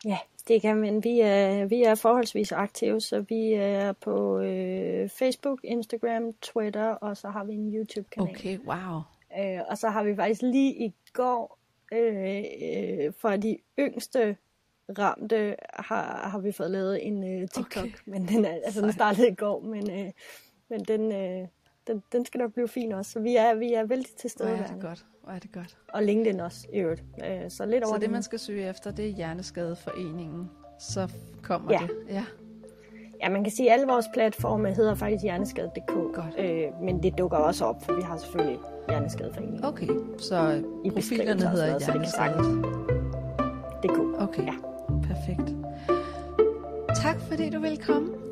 Ja, det kan man. Vi er, vi er forholdsvis aktive, så vi er på øh, Facebook, Instagram, Twitter, og så har vi en YouTube-kanal. Okay, wow. Øh, og så har vi faktisk lige i går, øh, øh, for de yngste ramte, har, har vi fået lavet en øh, TikTok. Okay. Men den, er, altså, den startede i går, men, øh, men den, øh, den, den skal nok blive fin også. Så vi er, vi er vældig til stede. Hvor er det godt. Hvor er det godt. Og LinkedIn også, i øvrigt. Øh, så lidt over Så det, man skal søge efter, det er Hjerneskadeforeningen. Så kommer ja. det. Ja. Ja, man kan sige, at alle vores platforme hedder faktisk hjerneskade.dk. Godt. Øh, men det dukker også op, for vi har selvfølgelig Hjerneskadeforeningen. Okay, så I profilerne hedder Hjerneskade.dk. Okay, ja. perfekt. Tak fordi du vil komme.